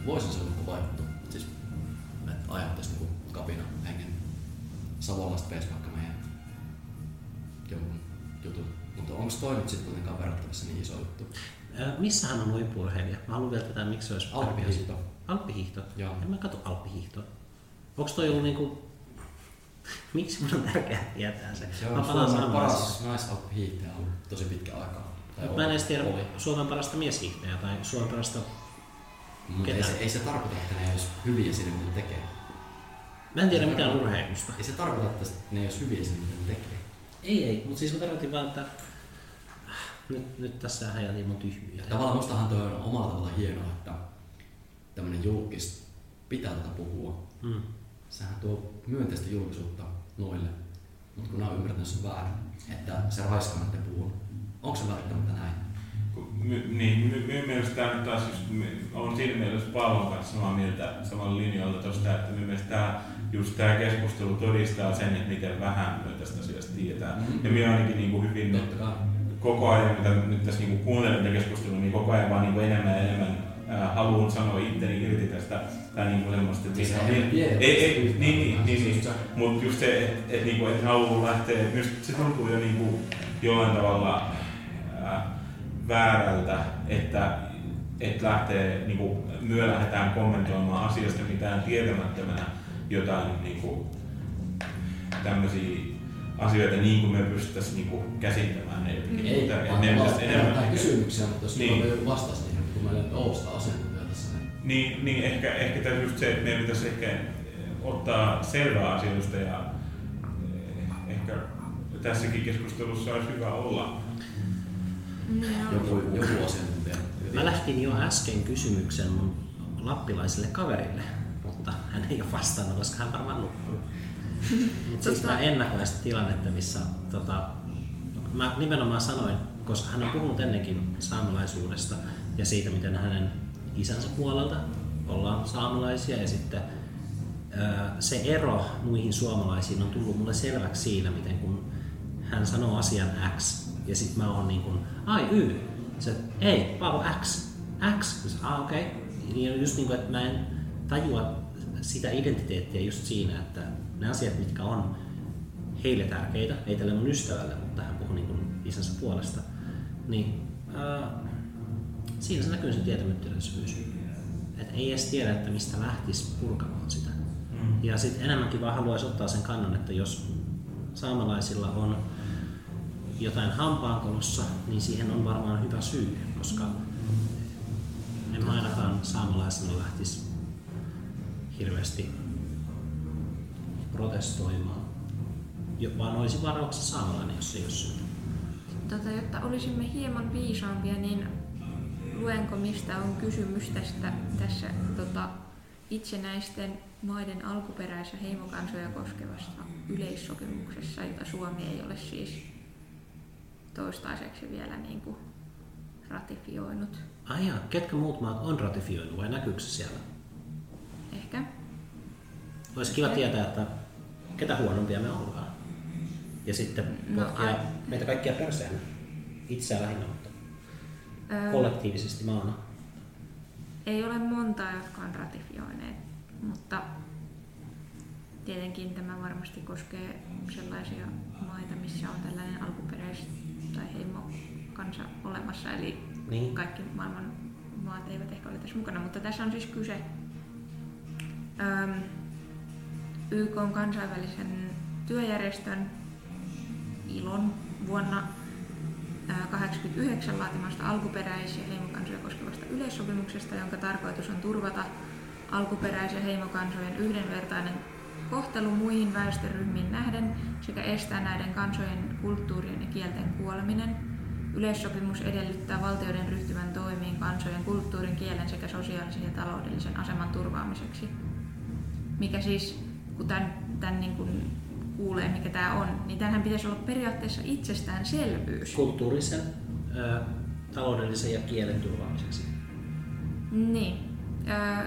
voisin se olla kova juttu. Siis, että ajattaisi niin kapina hengen savolaiset veisi vaikka meidän jonkun jutun. Mutta onko toi nyt sitten kuitenkaan verrattavissa niin iso juttu? Ää, Missähän on huippu-urheilija? Mä haluan vielä tätä, miksi se olisi Alppihiihto. Alppihiihto? Joo. En mä katso alppihiihtoa. Onko toi ollut niinku... Miksi mun on tärkeää tietää se? Se mä on palaan Suomen paras asiaan. naisalppihiihtäjä on tosi pitkä aikaa. Mut Mä en edes tiedä oli. Suomen parasta mieshiihtäjää tai Suomen parasta... Mutta ei se, ei se tarkoita, että ne olisi hyviä siinä, mitä tekee. Mä en tiedä mitään urheilusta. Ei se tarkoita, että ne ei olisi hyviä siinä, mitä tekee. Ei, ei, mutta siis mä tarkoitin vaan, että... Nyt, nyt tässä häjätiin mun tyhmyyttä. Tavallaan mustahan toi on omalla tavalla hienoa, että tämmöinen julkis pitää tätä puhua. Mm. Sehän tuo myönteistä julkisuutta noille. Mutta kun nämä on ymmärtänyt sen väärin, että se raiskaamatta puhuu. Onko se välttämättä näin? My, niin, my, minun mielestä tämä nyt taas just, my, on siinä mielessä Paavon kanssa samaa mieltä samalla linjalla tuosta, että minun mielestä tämä, just tämä keskustelu todistaa sen, että miten vähän me tästä asiasta tiedetään. Mm. Ja minä ainakin niin kuin hyvin Totta kai. Koko ajan, mitä nyt tässä niin kuuntelen tätä keskustelua, niin koko ajan vaan niin kuin enemmän ja enemmän haluan sanoa itteni irti tästä tai niin kuin semmoista, että Siis missä on ei niin, vie- ei, ei, niin, niin, niin, niin. se- Mutta just se, että et, niinku, et haluaa lähteä, myös se tuntuu jo niinku jollain tavalla ää, väärältä, että et lähtee, niinku, myö lähdetään kommentoimaan asiasta mitään tietämättömänä jotain niinku, tämmöisiä asioita niin kuin me pystyttäisiin niinku käsittämään ne jotenkin. Ei, Että vaan ne pitäisi enemmän. enemmän kysymyksiä, mutta jos Niin. niin. joku vastaisi niihin, kun meillä ei ole sitä asiantuntijaa tässä. Niin Niin, niin ehkä, ehkä tässä just se, että meidän pitäisi ehkä ottaa selvää asioista ja eh, ehkä tässäkin keskustelussa olisi hyvä olla. Niin joku, joku asiantuntija. Mä lähtin jo äsken kysymyksen mun lappilaiselle kaverille, mutta hän ei ole vastannut, koska hän varmaan nukkuu. Mutta siis Tota- ennakoin sitä tilannetta, missä tota, mä nimenomaan sanoin, koska hän on puhunut ennenkin saamelaisuudesta ja siitä, miten hänen isänsä puolelta ollaan saamelaisia ja sitten se ero muihin suomalaisiin on tullut mulle selväksi siinä, miten kun hän sanoo asian X ja sitten mä oon niin kuin, ai Y, se, ei, Paavo X, X, ah okei, okay. niin just niin kuin, että mä en tajua sitä identiteettiä just siinä, että ne asiat, mitkä on heille tärkeitä, ei tälle mun ystävälle, mutta hän puhui niin kuin isänsä puolesta, niin ää, siinä se näkyy se tietämättömyys. Että ei edes tiedä, että mistä lähtisi purkamaan sitä. Mm. Ja sitten enemmänkin vaan haluaisi ottaa sen kannan, että jos saamelaisilla on jotain hampaankolossa, niin siihen on varmaan hyvä syy, koska en mä ainakaan saamalaisena lähtisi hirveästi protestoimaan. Jo- Vaan olisi varauksessa saamalainen, jos ei ole syytä. Tota, jotta olisimme hieman viisaampia, niin luenko mistä on kysymys tästä, tässä tota, itsenäisten maiden alkuperäis- ja heimokansoja koskevassa yleissopimuksessa, jota Suomi ei ole siis toistaiseksi vielä niin kuin ratifioinut. Ai jaa, ketkä muut maat on ratifioinut vai näkyykö se siellä? ehkä. Olisi kiva tietää, että ketä huonompia me ollaan. Ja sitten No, potkia ai- meitä kaikkia perseen. Itseä lähinnä, mutta Öö, kollektiivisesti maana. Ei ole montaa, jotka on ratifioineet, mutta tietenkin tämä varmasti koskee sellaisia maita, missä on tällainen alkuperäis- tai heimokansa olemassa, eli Niin. kaikki maailman maat eivät ehkä ole tässä mukana, mutta tässä on siis kyse äm, YK on kansainvälisen työjärjestön ILON vuonna 1989 laatimasta alkuperäis- ja heimokansoja koskevasta yleissopimuksesta, jonka tarkoitus on turvata alkuperäis- ja heimokansojen yhdenvertainen kohtelu muihin väestöryhmiin nähden sekä estää näiden kansojen kulttuurien ja kielten kuoleminen. Yleissopimus edellyttää valtioiden ryhtyvän toimiin kansojen kulttuurin, kielen sekä sosiaalisen ja taloudellisen aseman turvaamiseksi. Mikä siis, kun tämän, tämän niin kuin kuulee, mikä tämä on, niin tämähän pitäisi olla periaatteessa itsestäänselvyys. Kulttuurisen, ö, taloudellisen ja kielen turvaamiseksi. Niin.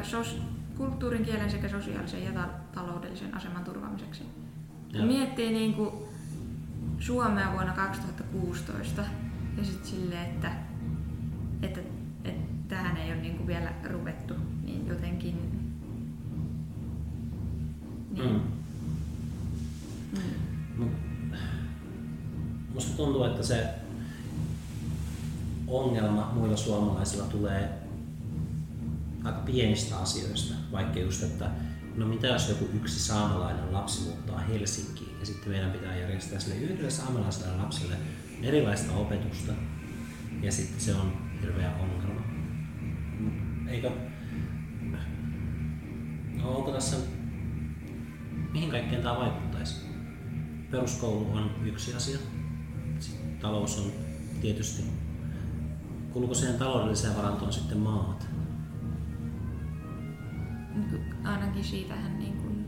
Sos, kulttuurin, kielen sekä sosiaalisen ja ta- taloudellisen aseman turvaamiseksi. Kun Joo. miettii niin kuin Suomea vuonna 2016 ja sitten silleen, että, että, että tähän ei ole niin kuin vielä ruvettu, Musta tuntuu, että se ongelma muilla suomalaisilla tulee aika pienistä asioista, vaikka just, että no mitä jos joku yksi saamelainen lapsi muuttaa Helsinkiin ja sitten meidän pitää järjestää sille yhdelle saamelaiselle lapselle erilaista opetusta ja sitten se on hirveä ongelma. Eikö, no onko tässä, mihin kaikkeen tämä vaikuttaisi? Peruskoulu on yksi asia. Talous on tietysti. Kuuluuko siihen taloudelliseen varantoon sitten maat? Niin ainakin siitähän niin kuin,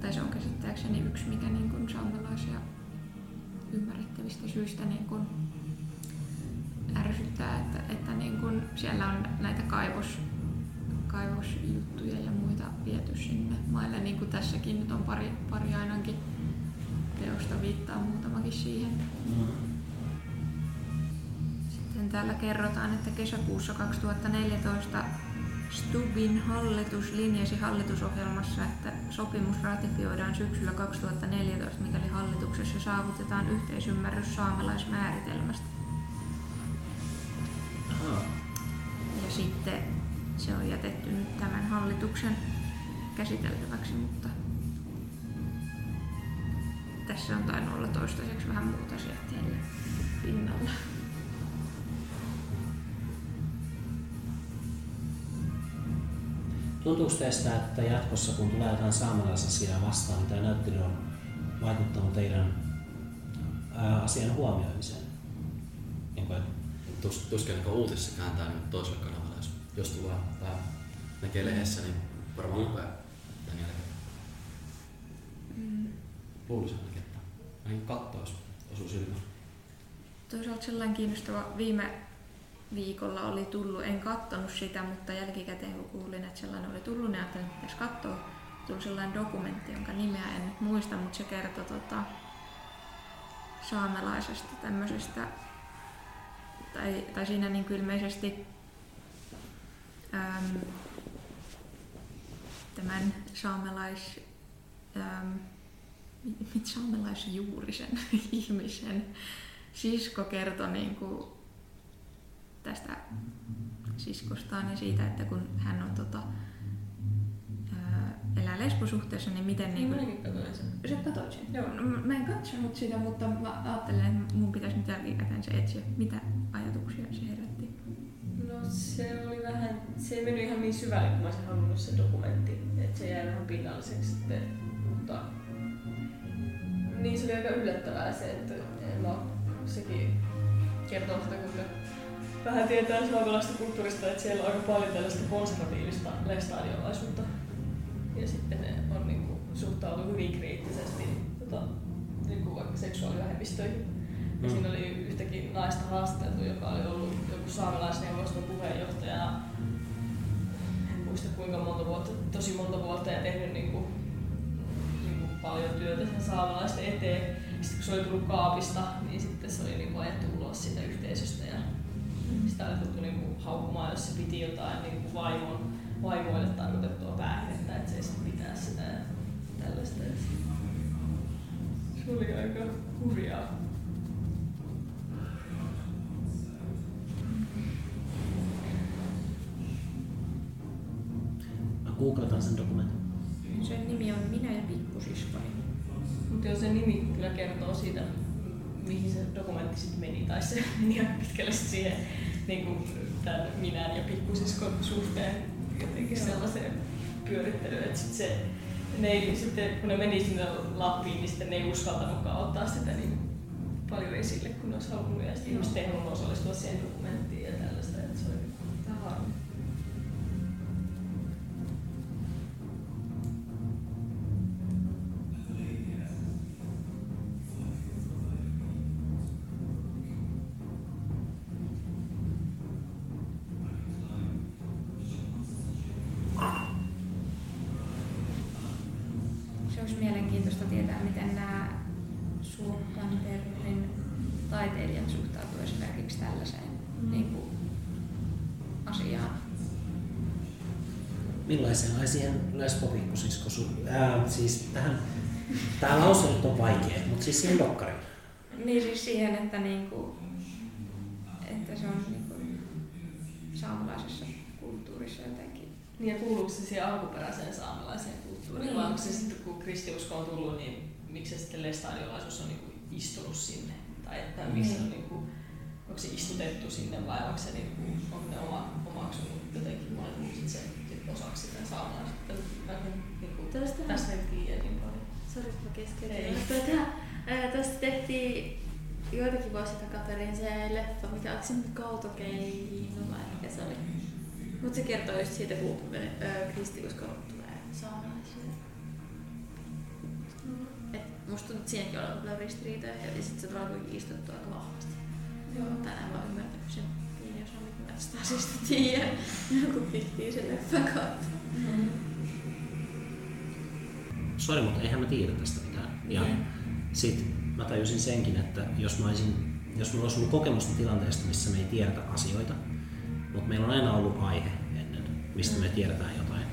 tai se on käsittääkseni yksi, mikä niin kuin saamelaisia ymmärrettävistä syistä niin kuin ärsyttää, että, että niin kuin siellä on näitä kaivos, kaivosjuttuja ja muita viety sinne maille, niin kuin tässäkin nyt on pari, pari ainakin teosta viittaa muutamakin siihen. Sitten täällä kerrotaan, että kesäkuussa 2014 Stubbin hallitus linjasi hallitusohjelmassa, että sopimus ratifioidaan syksyllä 2014, mikäli hallituksessa saavutetaan yhteisymmärrys saamelaismääritelmästä. Ja sitten se on jätetty nyt tämän hallituksen käsiteltäväksi, mutta tässä on tainnut olla toistaiseksi vähän muuta siellä pinnalla. Tuntuuko teistä, että jatkossa kun tulee jotain saamelaisasiaa vastaan, niin tämä näyttely on vaikuttanut teidän ää, asian huomioimiseen? Niin kuin, että Tus, tuskin niin uutisissa kääntää niin toiselle kanavalle, jos, jos tulee tai näkee lehdessä, niin varmaan lukee tämän jälkeen. Mm. Luulisin kattoo, jos osuu silmään. Toisaalta sellainen kiinnostava viime viikolla oli tullut, en kattonut sitä, mutta jälkikäteen kun kuulin, että sellainen oli tullut, niin ajattelin, että katsoa. Tuli sellainen dokumentti, jonka nimeä en nyt muista, mutta se kertoi tota, saamelaisesta tämmöisestä, tai, tai siinä niin ilmeisesti äm, tämän saamelais, äm, saamelaisjuurisen ihmisen sisko kertoi niin kuin tästä siskostaan ja siitä, että kun hän on tota, ää, elää lesbosuhteessa, niin miten niin kuin, Minäkin katsoin sen. Sä katsoit sen? Joo. No, mä en katsonut sitä, mutta mä ajattelin, että mun pitäisi nyt jälkikäteen se etsiä, mitä ajatuksia se herätti. No se oli vähän, se ei mennyt ihan niin syvälle kuin mä olisin halunnut se dokumentti, että se jäi vähän pinnalliseksi sitten, mutta niin se oli aika yllättävää se, että en mä, sekin kertoo sitä, kuinka vähän tietää saamelaista kulttuurista, että siellä on aika paljon tällaista konservatiivista lestadiolaisuutta. Ja sitten ne on niinku, suhtautuu hyvin kriittisesti tota, niinku vaikka seksuaalivähemmistöihin. Ja Mm. siinä oli yhtäkin naista haastateltu, joka oli ollut joku saamelaisneuvoston puheenjohtaja. En muista kuinka monta vuotta, tosi monta vuotta ja tehnyt niin kuin, niin kuin paljon työtä sen saamelaisten eteen. Sitten kun se oli tullut kaapista, niin sitten se oli niin kuin ajettu ulos siitä yhteisöstä ja sitä oli tultu niin kuin haukkumaan, jos se piti jotain niin kuin vaimon, vaimoille tarkoitettua päihdettä, että se ei sitten pitää sitä ja tällaista. Se oli aika hurjaa. Mä googletan sen dokumentin. Sen nimi on Minä ja pikkusiskoni. Mutta jos se nimi kyllä kertoo siitä, mihin se dokumentti sitten meni, tai se meni aika pitkälle siihen niin kuin tämän minän ja pikkusiskon suhteen jotenkin Joo. sellaiseen pyörittelyyn, että sit se, ne ei, sitten, kun ne meni sinne Lappiin, niin sitten ne ei uskaltanutkaan ottaa sitä niin paljon esille, kun ne olisi halunnut, ja sitten ihmiset ei halunnut osallistua siihen dokumenttiin mielenkiintoista tietää, miten nämä Suokanterin taiteilijat suhtautuvat esimerkiksi tällaiseen Mm. niin kuin, asiaan. Millaiseen ai siihen lesbopikkusisko su- ää, siis tähän, tää lause nyt on vaikea, mutta siis siihen dokkariin. Niin siis siihen, että, niinku, että se on niinku, saamelaisessa kulttuurissa jotenkin. Niin ja kuuluuko se siihen alkuperäiseen saamelaiseen kulttuuriin, Niin. sitten kun kristiusko on tullut, niin miksi se sitten lestadiolaisuus on niinku istunut sinne? Tai että miksi se on niinku, onko se istutettu sinne vai onko se niinku, onko ne oma, omaksunut jotenkin monet sit se sit osaksi sitä saamelaisuutta? Mä en niinku, Tästä, tästä en tiedä niin paljon. Sori, että mä Ei. keskeytin. Tästä tehtiin joitakin vuosia takaperin se leffa, mikä onko se nyt Kautokeino vai mikä se oli. Mutta se kertoo just siitä, kun kristiusko tulee saamelaisille. Musta tuntuu, että siinäkin on paljon ristiriitoja ja sitten se tulee kuitenkin istuttua aika vahvasti. Joo. Tänään mä oon ymmärtänyt sen niin osaa, mitä mä tästä asiasta tiedän, kun tehtiin sen leffan kautta. Sori, mutta eihän mä tiedä tästä mitään. Ja sit mä tajusin senkin, että jos mä olisin, jos mulla olisi ollut kokemusta tilanteesta, missä me ei tiedetä asioita, mutta meillä on aina ollut aihe ennen, mistä me tiedetään jotain,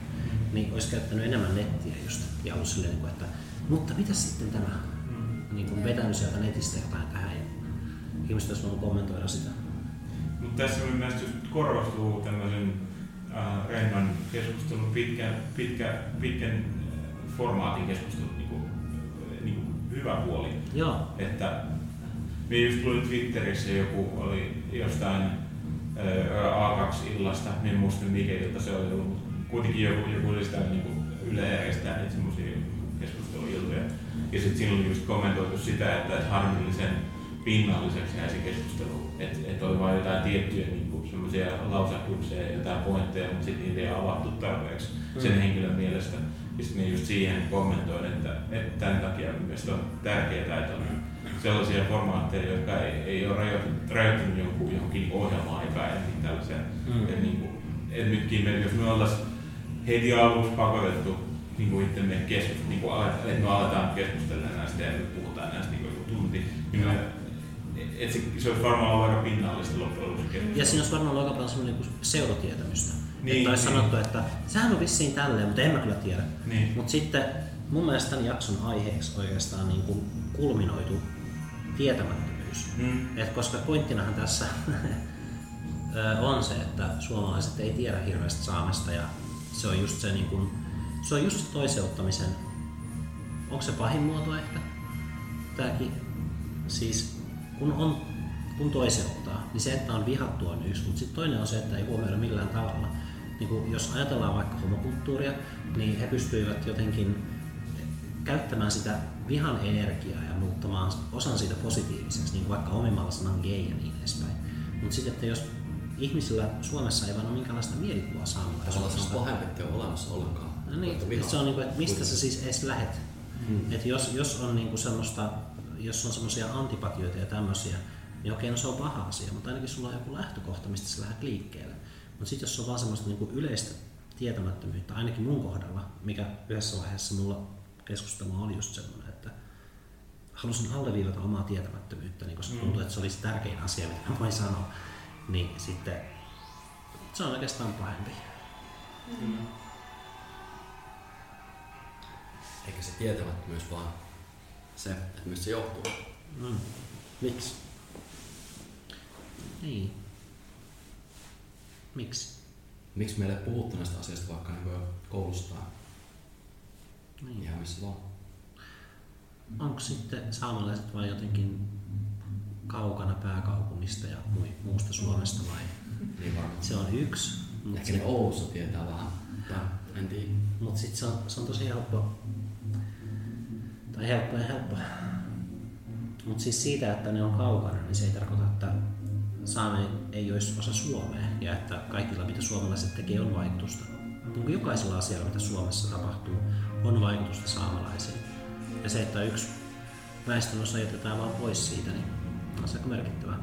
niin olisi käyttänyt enemmän nettiä just ja ollut silleen, niin kuin, että mutta mitä sitten tämä? Niin kuin vetänyt sieltä netistä jotain tähän ja ihmiset olisi voinut kommentoida sitä. Mutta tässä mun mielestä just korostuu tämmöisen äh, rennon keskustelun pitkä, pitkä, pitkän äh, formaatin keskustelun niin kuin, niin kuin hyvä puoli. Joo, Että minä just luin Twitterissä joku oli jostain ää, A2-illasta, minä en muista mikä ilta se oli ollut, mutta kuitenkin joku, joku oli sitä niin kuin Yle järjestää niitä semmoisia. Ja sitten siinä oli just kommentoitu sitä, että, että harmillisen pinnalliseksi jäi se keskustelu. Että et oli vain jotain tiettyjä niin semmoisia lausahduksia ja jotain pointteja, mutta sitten niitä ei avattu tarpeeksi sen henkilön mielestä. Ja sitten minä just siihen kommentoin, että, että tämän takia mielestäni on tärkeää, että on sellaisia formaatteja, jotka ei, ei ole rajoittunut, jonkun, johonkin ohjelma-aikaan ja niin tällaisia. Mm. Et niin kuin, et nytkin jos me oltaisiin heti aluksi pakotettu niin kuin itsemme keskustella, niin kuin aletaan, että me aletaan keskustella näistä ja me puhutaan näistä niin kuin joku tunti, niin me, et se, se olisi varmaan ollut aika pinnallista loppujen lopuksi. Ja siinä olisi varmaan ollut aika paljon semmoinen niin seurotietämystä. Niin, että olisi niin. sanottu, että sehän on vissiin tälleen, mutta en mä kyllä tiedä. Niin. Mutta sitten mun mielestä tämän jakson aiheeksi oikeastaan niin kuin kulminoitu tietämättömyys. Mm. Et koska pointtinahan tässä on se, että suomalaiset ei tiedä hirveästi saamesta ja se on just se, niin kuin, se, on just se toiseuttamisen, onko se pahin muoto ehkä? Tääkin, siis kun on kun toiseuttaa, niin se, että on vihattu on yksi, mutta sitten toinen on se, että ei huomioida millään tavalla. Niin kuin jos ajatellaan vaikka homokulttuuria, niin he pystyivät jotenkin käyttämään sitä vihan energiaa ja muuttamaan osan siitä positiiviseksi, niin vaikka omimalla sanan gay ja niin edespäin. Mutta sitten, että jos ihmisillä Suomessa ei vaan ole minkäänlaista mielikuvaa Tavallaan se on saamelaisuudesta, pahempi, että olemassa ollenkaan. No niin, että se on niinku, että mistä sä siis edes lähet. Mm. Et jos, jos on niinku semmoista, jos on semmoisia antipatioita ja tämmöisiä, niin okei, no se on paha asia, mutta ainakin sulla on joku lähtökohta, mistä sä lähdet liikkeelle. Mutta sitten jos on vaan semmoista niinku yleistä tietämättömyyttä, ainakin mun kohdalla, mikä yhdessä vaiheessa mulla keskustelu oli just semmoinen, että halusin alleviivata omaa tietämättömyyttä, niin koska Mm. tuntui, että se olisi tärkein asia, mitä mä voin sanoa, niin sitten se on oikeastaan pahempi. Kyllä. Eikä se tietämättömyys vaan se, että mistä se johtuu. Mm. Miksi? Niin. Miksi? Miksi meille ei puhuttu näistä asioista vaikka niin koulusta Niin. ihan missä vaan? Onko sitten saamelaiset vai jotenkin kaukana pääkaupungista ja muusta Suomesta vai? Niin varmaan. Se on yksi, mutta Ehkä ne Oulussa tietää vähän, tai en tiedä. mut sit se, on, se on tosi helppo. Tai helppo ja helppo. Mutta siis siitä, että ne on kaukana, niin se ei tarkoita, että saame ei olisi osa Suomea ja että kaikilla, mitä suomalaiset tekee, on vaikutusta. Niin kuin jokaisella asialla, mitä Suomessa tapahtuu, on vaikutusta saamelaisiin. Ja se, että yksi väestönosa jätetään vaan pois siitä, niin on se merkittävää.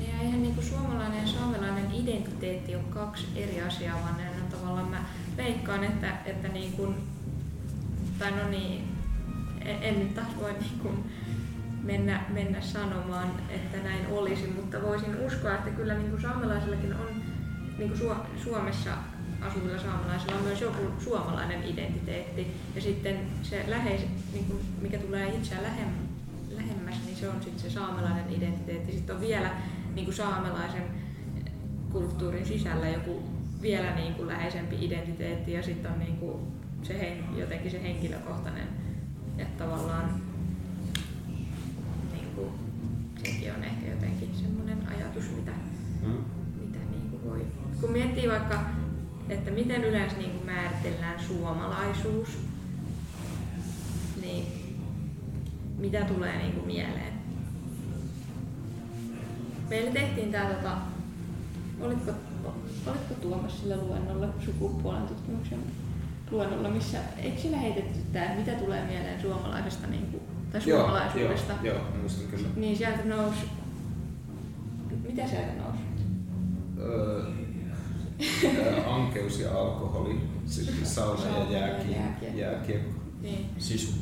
Ja eihän niinku suomalainen ja saamelainen identiteetti ole kaksi eri asiaa, vaan ne on tavallaan mä veikkaan, että, että niin kuin, tai no niin, en, nyt taas voi niin kuin mennä, mennä sanomaan, että näin olisi, mutta voisin uskoa, että kyllä niin kuin saamelaisillakin on, niin kuin Su- Suomessa asuvilla saamelaisilla on myös joku suomalainen identiteetti. Ja sitten se läheis, niin kuin, mikä tulee itseään lähem, lähemmäs, niin se on sitten se saamelainen identiteetti. Sitten on vielä niin kuin saamelaisen kulttuurin sisällä joku vielä niin kuin läheisempi identiteetti ja sitten on niin kuin se jotenkin se henkilökohtainen, että tavallaan niin kuin, sekin on ehkä jotenkin semmoinen ajatus, mitä, Mm. mitä niin kuin voi, kun miettii vaikka, että miten yleensä niin kuin määritellään suomalaisuus, niin mitä tulee niin kuin mieleen? Meillä tehtiin tää tota, olitko, olitko Tuomas sillä luennolla, sukupuolen tutkimuksen luennolla, missä, eikö sillä heitetty tää, että mitä tulee mieleen suomalaisesta niin kuin, tai suomalaisuudesta? Joo, joo, joo muistan kyllä. Niin sieltä nousi, mitä sieltä nousi? Öö, ankeus ja alkoholi, sitten sauna ja Sauna ja jääkiekko. jääkiekko. jääkiekko. Niin. Sisu.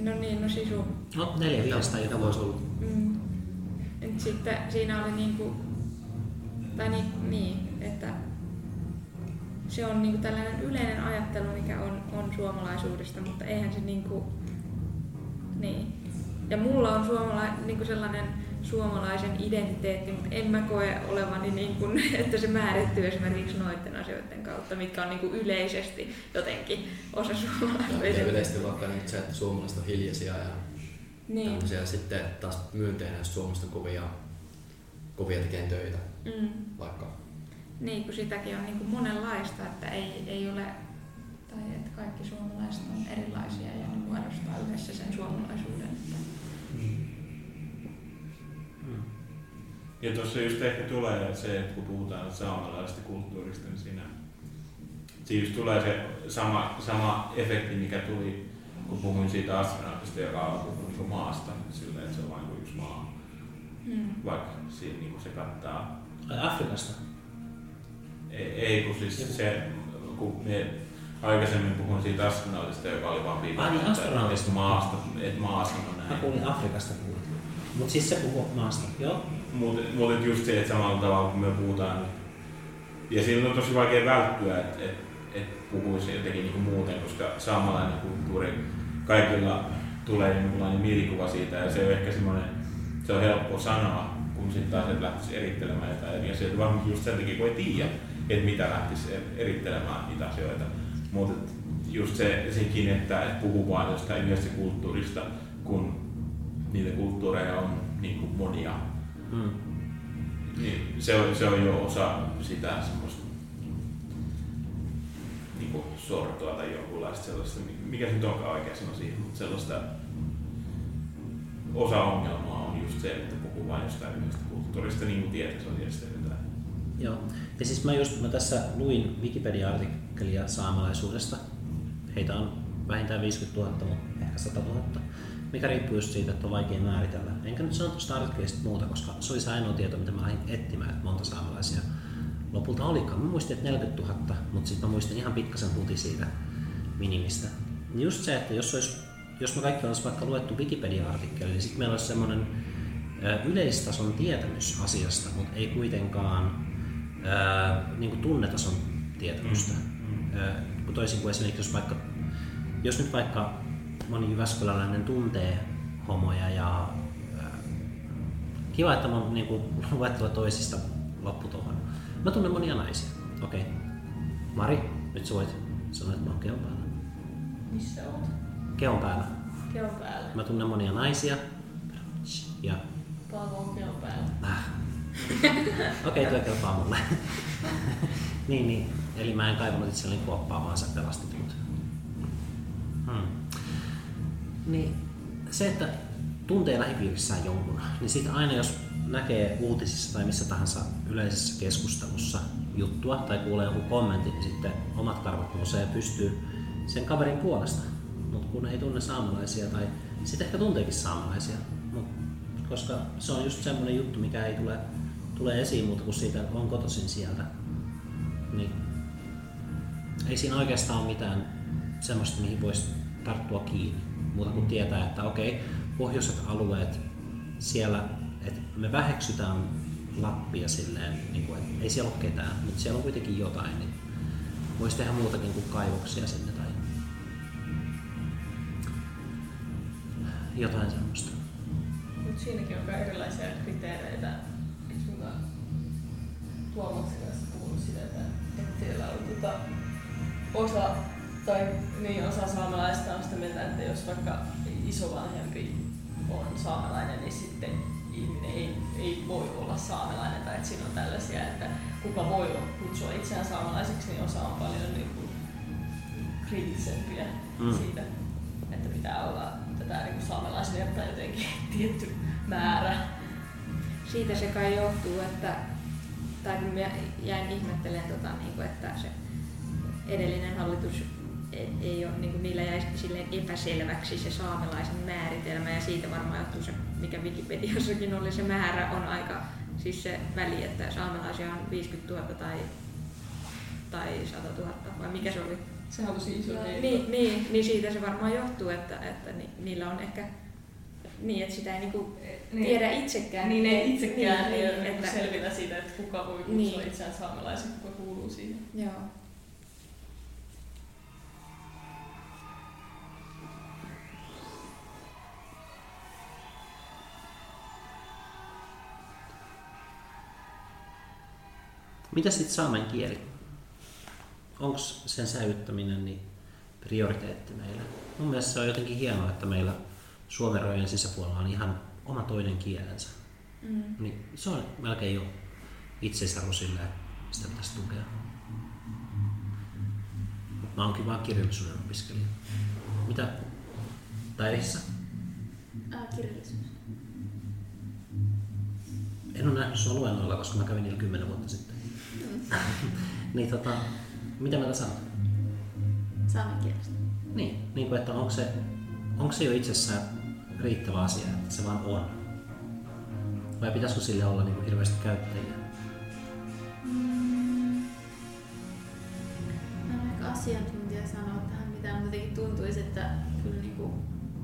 No niin, no sisu. No neljä Mitä joku voisi olla? Mm. Et sitten siinä oli niinku, tai niin, niin, että se on niinku tällainen yleinen ajattelu, mikä on, on suomalaisuudesta, mutta eihän se niinku, niin. Ja mulla on suomala, niinku sellainen suomalaisen identiteetti, mutta en mä koe olevani, niin kuin, että se määrittyy esimerkiksi noiden asioiden kautta, mitkä on niin kuin yleisesti jotenkin osa Ja suomalaisuutta. yleisesti vaikka nyt se, että suomalaiset on hiljaisia ja Niin. tämmöisiä sitten taas myönteinen, jos suomalaiset on kovia, kovia tekemään töitä. Mm. Vaikka Niin, kun sitäkin on niin kuin monenlaista, että ei, ei ole, tai että kaikki suomalaiset on erilaisia ja ne muodostaa yhdessä sen suomalaisuuden. Ja tuossa just ehkä tulee se, että kun puhutaan saamelaisesta kulttuurista, niin siinä, siinä just tulee se sama, sama efekti, mikä tuli, kun puhuin siitä astronautista, joka on puhunut niin maasta, sillä että se on vain kuin yksi maa. Mm. Vaikka siinä niin se kattaa Afrikasta? Ei, kun siis se, kun me aikaisemmin puhuin siitä astronautista, joka oli vaan viikon, Ai niin, astronautista. että maasta, että maasta on Mä näin. kuulin Afrikasta kuulit. Mut siis se puhuu maasta, joo. Mutta mut just se, että samalla tavalla kun me puhutaan, ja siinä on tosi vaikea välttyä, että et, et puhuisi jotenkin niinku muuten, koska saamalainen kulttuuri, kaikilla tulee jonkinlainen mielikuva siitä, ja se on ehkä semmoinen, se on helppo sanoa, kun sitten taas et lähtisi erittelemään jotain eri asioita, varsinkin just sen takia, kun ei tiedä, että mitä lähtisi erittelemään niitä asioita. Mutta just se, sekin, että et puhuu vain jostain yhdestä kulttuurista, kun niitä kulttuureja on niin kuin monia, Mm. niin se on, se on jo osa sitä semmoista niin kuin sortoa tai jonkunlaista sellaista, mikä se nyt onkaan oikea sana siihen, mutta sellaista osa ongelmaa on just se, että puhuu vain jostain yhdestä kulttuurista, niin kuin tietäisi asiasta jotain. Joo. Ja siis mä just mä tässä luin Wikipedia-artikkelia saamelaisuudesta. Heitä on vähintään 50 000, mutta ehkä 100 000. Mikä riippuu just siitä, että on vaikea määritellä. Enkä nyt sano tuosta artikkelista muuta, koska se oli se ainoa tieto, mitä mä lähdin etsimään, että monta saamelaisia lopulta olikaan. Mä muistin, että 40 000, mutta sitten mä muistin ihan pikkasen puti siitä minimistä. Just se, että jos, olisi, jos me kaikki olisi vaikka luettu Wikipedia-artikkeli, niin sitten meillä olisi semmoinen yleistason tietämys asiasta, mutta ei kuitenkaan ää, niin kuin tunnetason tietämystä. Mm. Toisin kuin esimerkiksi jos vaikka, jos nyt vaikka moni Jyväskyläläinen tuntee homoja ja ää, kiva, että mä niin kuin, luettelo toisista loppu tuohon. Mä tunnen monia naisia. Okei. Okay. Mari, nyt sä voit sanoa, että mä oon keon päällä. Missä oot? Keon päällä. Keon päällä. Mä tunnen monia naisia. Ja... Paavo on keon päällä. Okei, okay, tuo kelpaa mulle. niin, niin. Eli mä en kaivannut itselleni kuoppaa, vaan sä pelastit mut. Hmm. Niin, se, että tuntee lähipiirissään jonkun, niin sitten aina jos näkee uutisissa tai missä tahansa yleisessä keskustelussa juttua tai kuulee joku kommentti, niin sitten omat karvat nousee pystyy sen kaverin puolesta. Mutta kun ei tunne saamelaisia tai sitten ehkä tunteekin saamelaisia, Mut, koska se on just semmoinen juttu, mikä ei tule, tule esiin muuta kuin siitä on kotoisin sieltä. Niin ei siinä oikeastaan ole mitään semmoista, mihin voisi tarttua kiinni. Muuta kuin tietää, että okei, pohjoiset alueet, siellä, että me väheksytään Lappia silleen, niin kuin, että ei siellä ole ketään, mutta siellä on kuitenkin jotain, niin voisi tehdä muutakin kuin kaivoksia sinne tai jotain semmoista. Mutta siinäkin on erilaisia kriteereitä. Tuomaksen kanssa puhunut sitä, että, että siellä on tota, osa, tai niin osa saamelaista on sitä mieltä, että jos vaikka isovanhempi on saamelainen, niin sitten ihminen ei, ei voi olla saamelainen tai että siinä on tällaisia, että kuka voi kutsua itseään saamelaiseksi, niin osa on paljon niin kuin kriittisempiä mm. siitä, että pitää olla tätä niin saamelaisia tai jotenkin tietty määrä. Siitä se kai johtuu, että tai kun jäin ihmettelemään, tota, niin kuin, että se edellinen hallitus ei ole, niin kuin niillä jäi silleen epäselväksi se saamelaisen määritelmä ja siitä varmaan johtuu se, mikä Wikipediassakin oli, se määrä on aika, siis se väli, että saamelaisia on 50 000 tai, tai 100 000 vai mikä se oli? Se on tosi iso niin, niin, niin, siitä se varmaan johtuu, että, että ni, niillä on ehkä niin, että sitä ei niinku niin. tiedä itsekään. Niin, ei itsekään niin, ei niin, että, selvillä siitä, että kuka voi kutsua niin. itseään saamelaiseksi, kuka kuuluu siihen. Joo. Mitä sitten saamen kieli? Onko sen säilyttäminen niin prioriteetti meillä? Mun mielestä se on jotenkin hienoa, että meillä Suomen rajojen sisäpuolella on ihan oma toinen kielensä. Mm. Niin se on melkein jo itseisarvo sille, sitä pitäisi tukea. Mä oonkin vaan kirjallisuuden opiskelija. Mitä? Taidissa? Äh, kirjallisuus. En ole nähnyt sua luennoilla, koska mä kävin niillä kymmenen vuotta sitten. Mm. niin tota, mitä mieltä sanot? Saamen kielestä. Niin, niin kuin, että onko se, onko se jo itsessään riittävä asia, että se vaan on? Vai pitäisikö sille olla niin kuin hirveästi käyttäjiä? Mm. Asiantuntija sanoa tähän mitään, mutta jotenkin tuntuisi, että kyllä niin kuin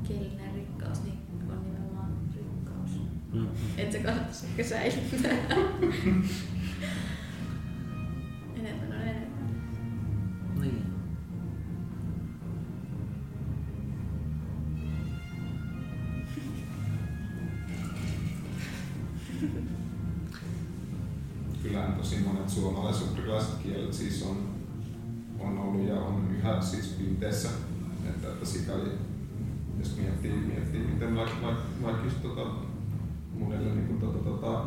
kielinen rikkaus niin on nimenomaan rikkaus. Mm. Että se kannattaisi ehkä säilyttää. siis pinteessä. Että, että sikäli, jos miettii, miettii miten vaikka, vaikka, vaikka just tota, monelle niin kuin, tota, tota,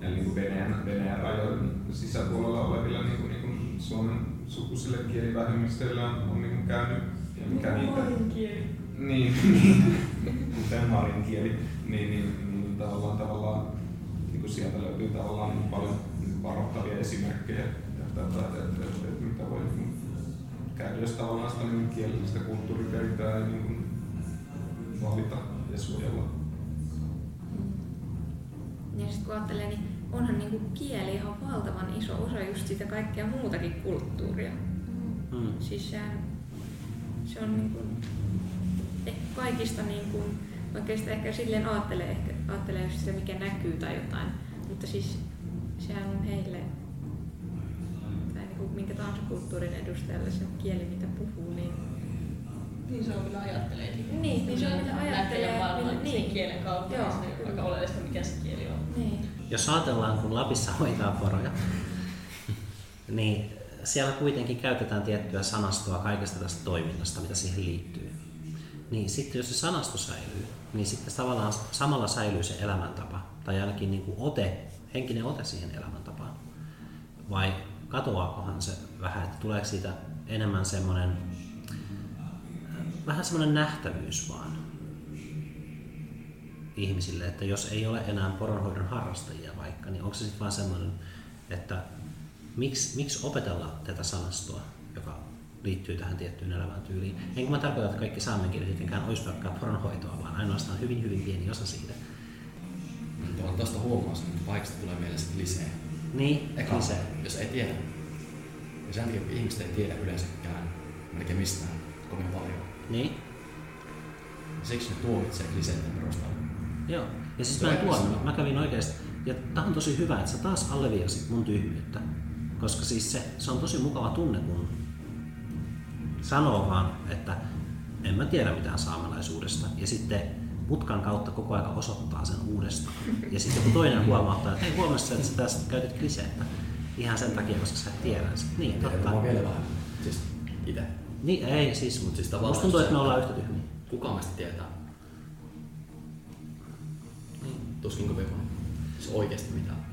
niin kuin Venäjän, Venäjän rajojen sisäpuolella olevilla niin kuin, niin kuin Suomen sukuisille kielivähemmistöillä on, on niin kuin käynyt. Ja mikä niitä, Marin kieli. niin, niin, kuten marin kieli, niin, niin, niin tavallaan, tavallaan niin kuin sieltä löytyy tavallaan niin paljon niin varoittavia esimerkkejä, että, että, että, että, että, että mitä voi niin käydä, jos tavallaan sitä niin kielellistä kulttuuriperintää ei niin kuin valita ja suojella. Ja sitten kun ajattelee, niin onhan niinku kieli ihan valtavan iso osa just sitä kaikkea muutakin kulttuuria. Mm. Siis sehän, se on niinku, ehkä kaikista niinku, oikeastaan ehkä silleen ajattelee, ehkä, ajattelee just sitä mikä näkyy tai jotain, mutta siis sehän on heille minkä tahansa kulttuurin edustajalle se kieli mitä puhuu, niin Niin se on mitä ajattelee. Niin, niin se on mitä ajattelee, Näkee maailman millä- sen niin. kielen kautta, Joo, niin se on aika oleellista, mikä se kieli on. niin. Jos ajatellaan, kun Lapissa hoitaa poroja, niin siellä kuitenkin käytetään tiettyä sanastoa kaikesta tästä toiminnasta, mitä siihen liittyy. Niin sitten jos se sanasto säilyy, niin sitten tavallaan samalla säilyy se elämäntapa, tai ainakin niin kuin ote, henkinen ote siihen elämäntapaan. Vai katoaakohan se vähän, että tuleeko siitä enemmän semmoinen, vähän semmoinen nähtävyys vaan ihmisille, että jos ei ole enää poronhoidon harrastajia vaikka, niin onko se sitten vaan semmoinen, että miksi, miksi opetella tätä sanastoa, joka liittyy tähän tiettyyn elämäntyyliin. Enkä mä tarkoita, että kaikki saamenkieliset tietenkään olisi pelkkää poronhoitoa, vaan ainoastaan hyvin hyvin pieni osa siitä. Tuolla tuosta huomaa että paikasta tulee mieleen se klisee. Niin, Eka, se. jos ei tiedä. Ja sen takia ihmiset ei tiedä yleensäkään melkein mistään kovin paljon. Niin, Siksi ne tuomitsee kliseiden perusteella. joo. Ja siis mä en tuonut, mä kävin oikeasti, ja tää on tosi hyvä, että sä taas alleviivasit mun tyhmyyttä. Koska siis se, se on tosi mukava tunne, kun sanoo vaan, että en mä tiedä mitään saamelaisuudesta. Ja sitten mutkan kautta koko ajan osoittaa sen uudestaan. Ja sitten joku toinen huomauttaa, että hei huomasit, että sä tästä käytit kliseettä. Ihan sen takia, koska sä et tiedä. Sitten, niin, totta. mä vielä vähän. Siis itse. Niin, ei siis, Mut siis tavallaan musta tuntuu, että me ollaan yhtä tyhmiä. Kuka meistä tietää? Niin. Tuskin kovin moni. Siis oikeesti mitään.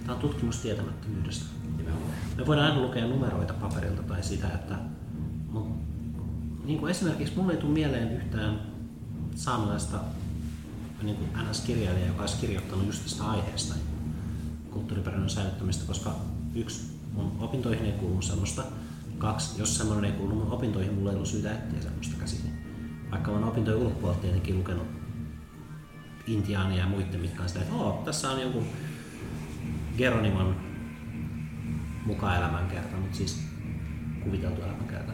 Tämä on tutkimus tietämättömyydestä. Nimenomaan. Me voidaan aina lukea numeroita paperilta tai sitä, että mut, niin kuin esimerkiksi mulle ei tule mieleen yhtään saamelaista niin kuin NS-kirjailijaa, joka olisi kirjoittanut just tästä aiheesta niin kulttuuriperinnön säilyttämistä, koska yksi, mun opintoihin ei kuulu semmoista, kaksi, jos semmoinen ei kuulu mun opintoihin, mulla ei ollut syytä etsiä semmoista käsiin. Vaikka olen opintojen ulkopuolelta tietenkin lukenut intiaania ja muiden, mitkä on sitä, että tässä on joku Geronimon mukaan elämänkerta, mutta siis kuviteltu elämänkerta.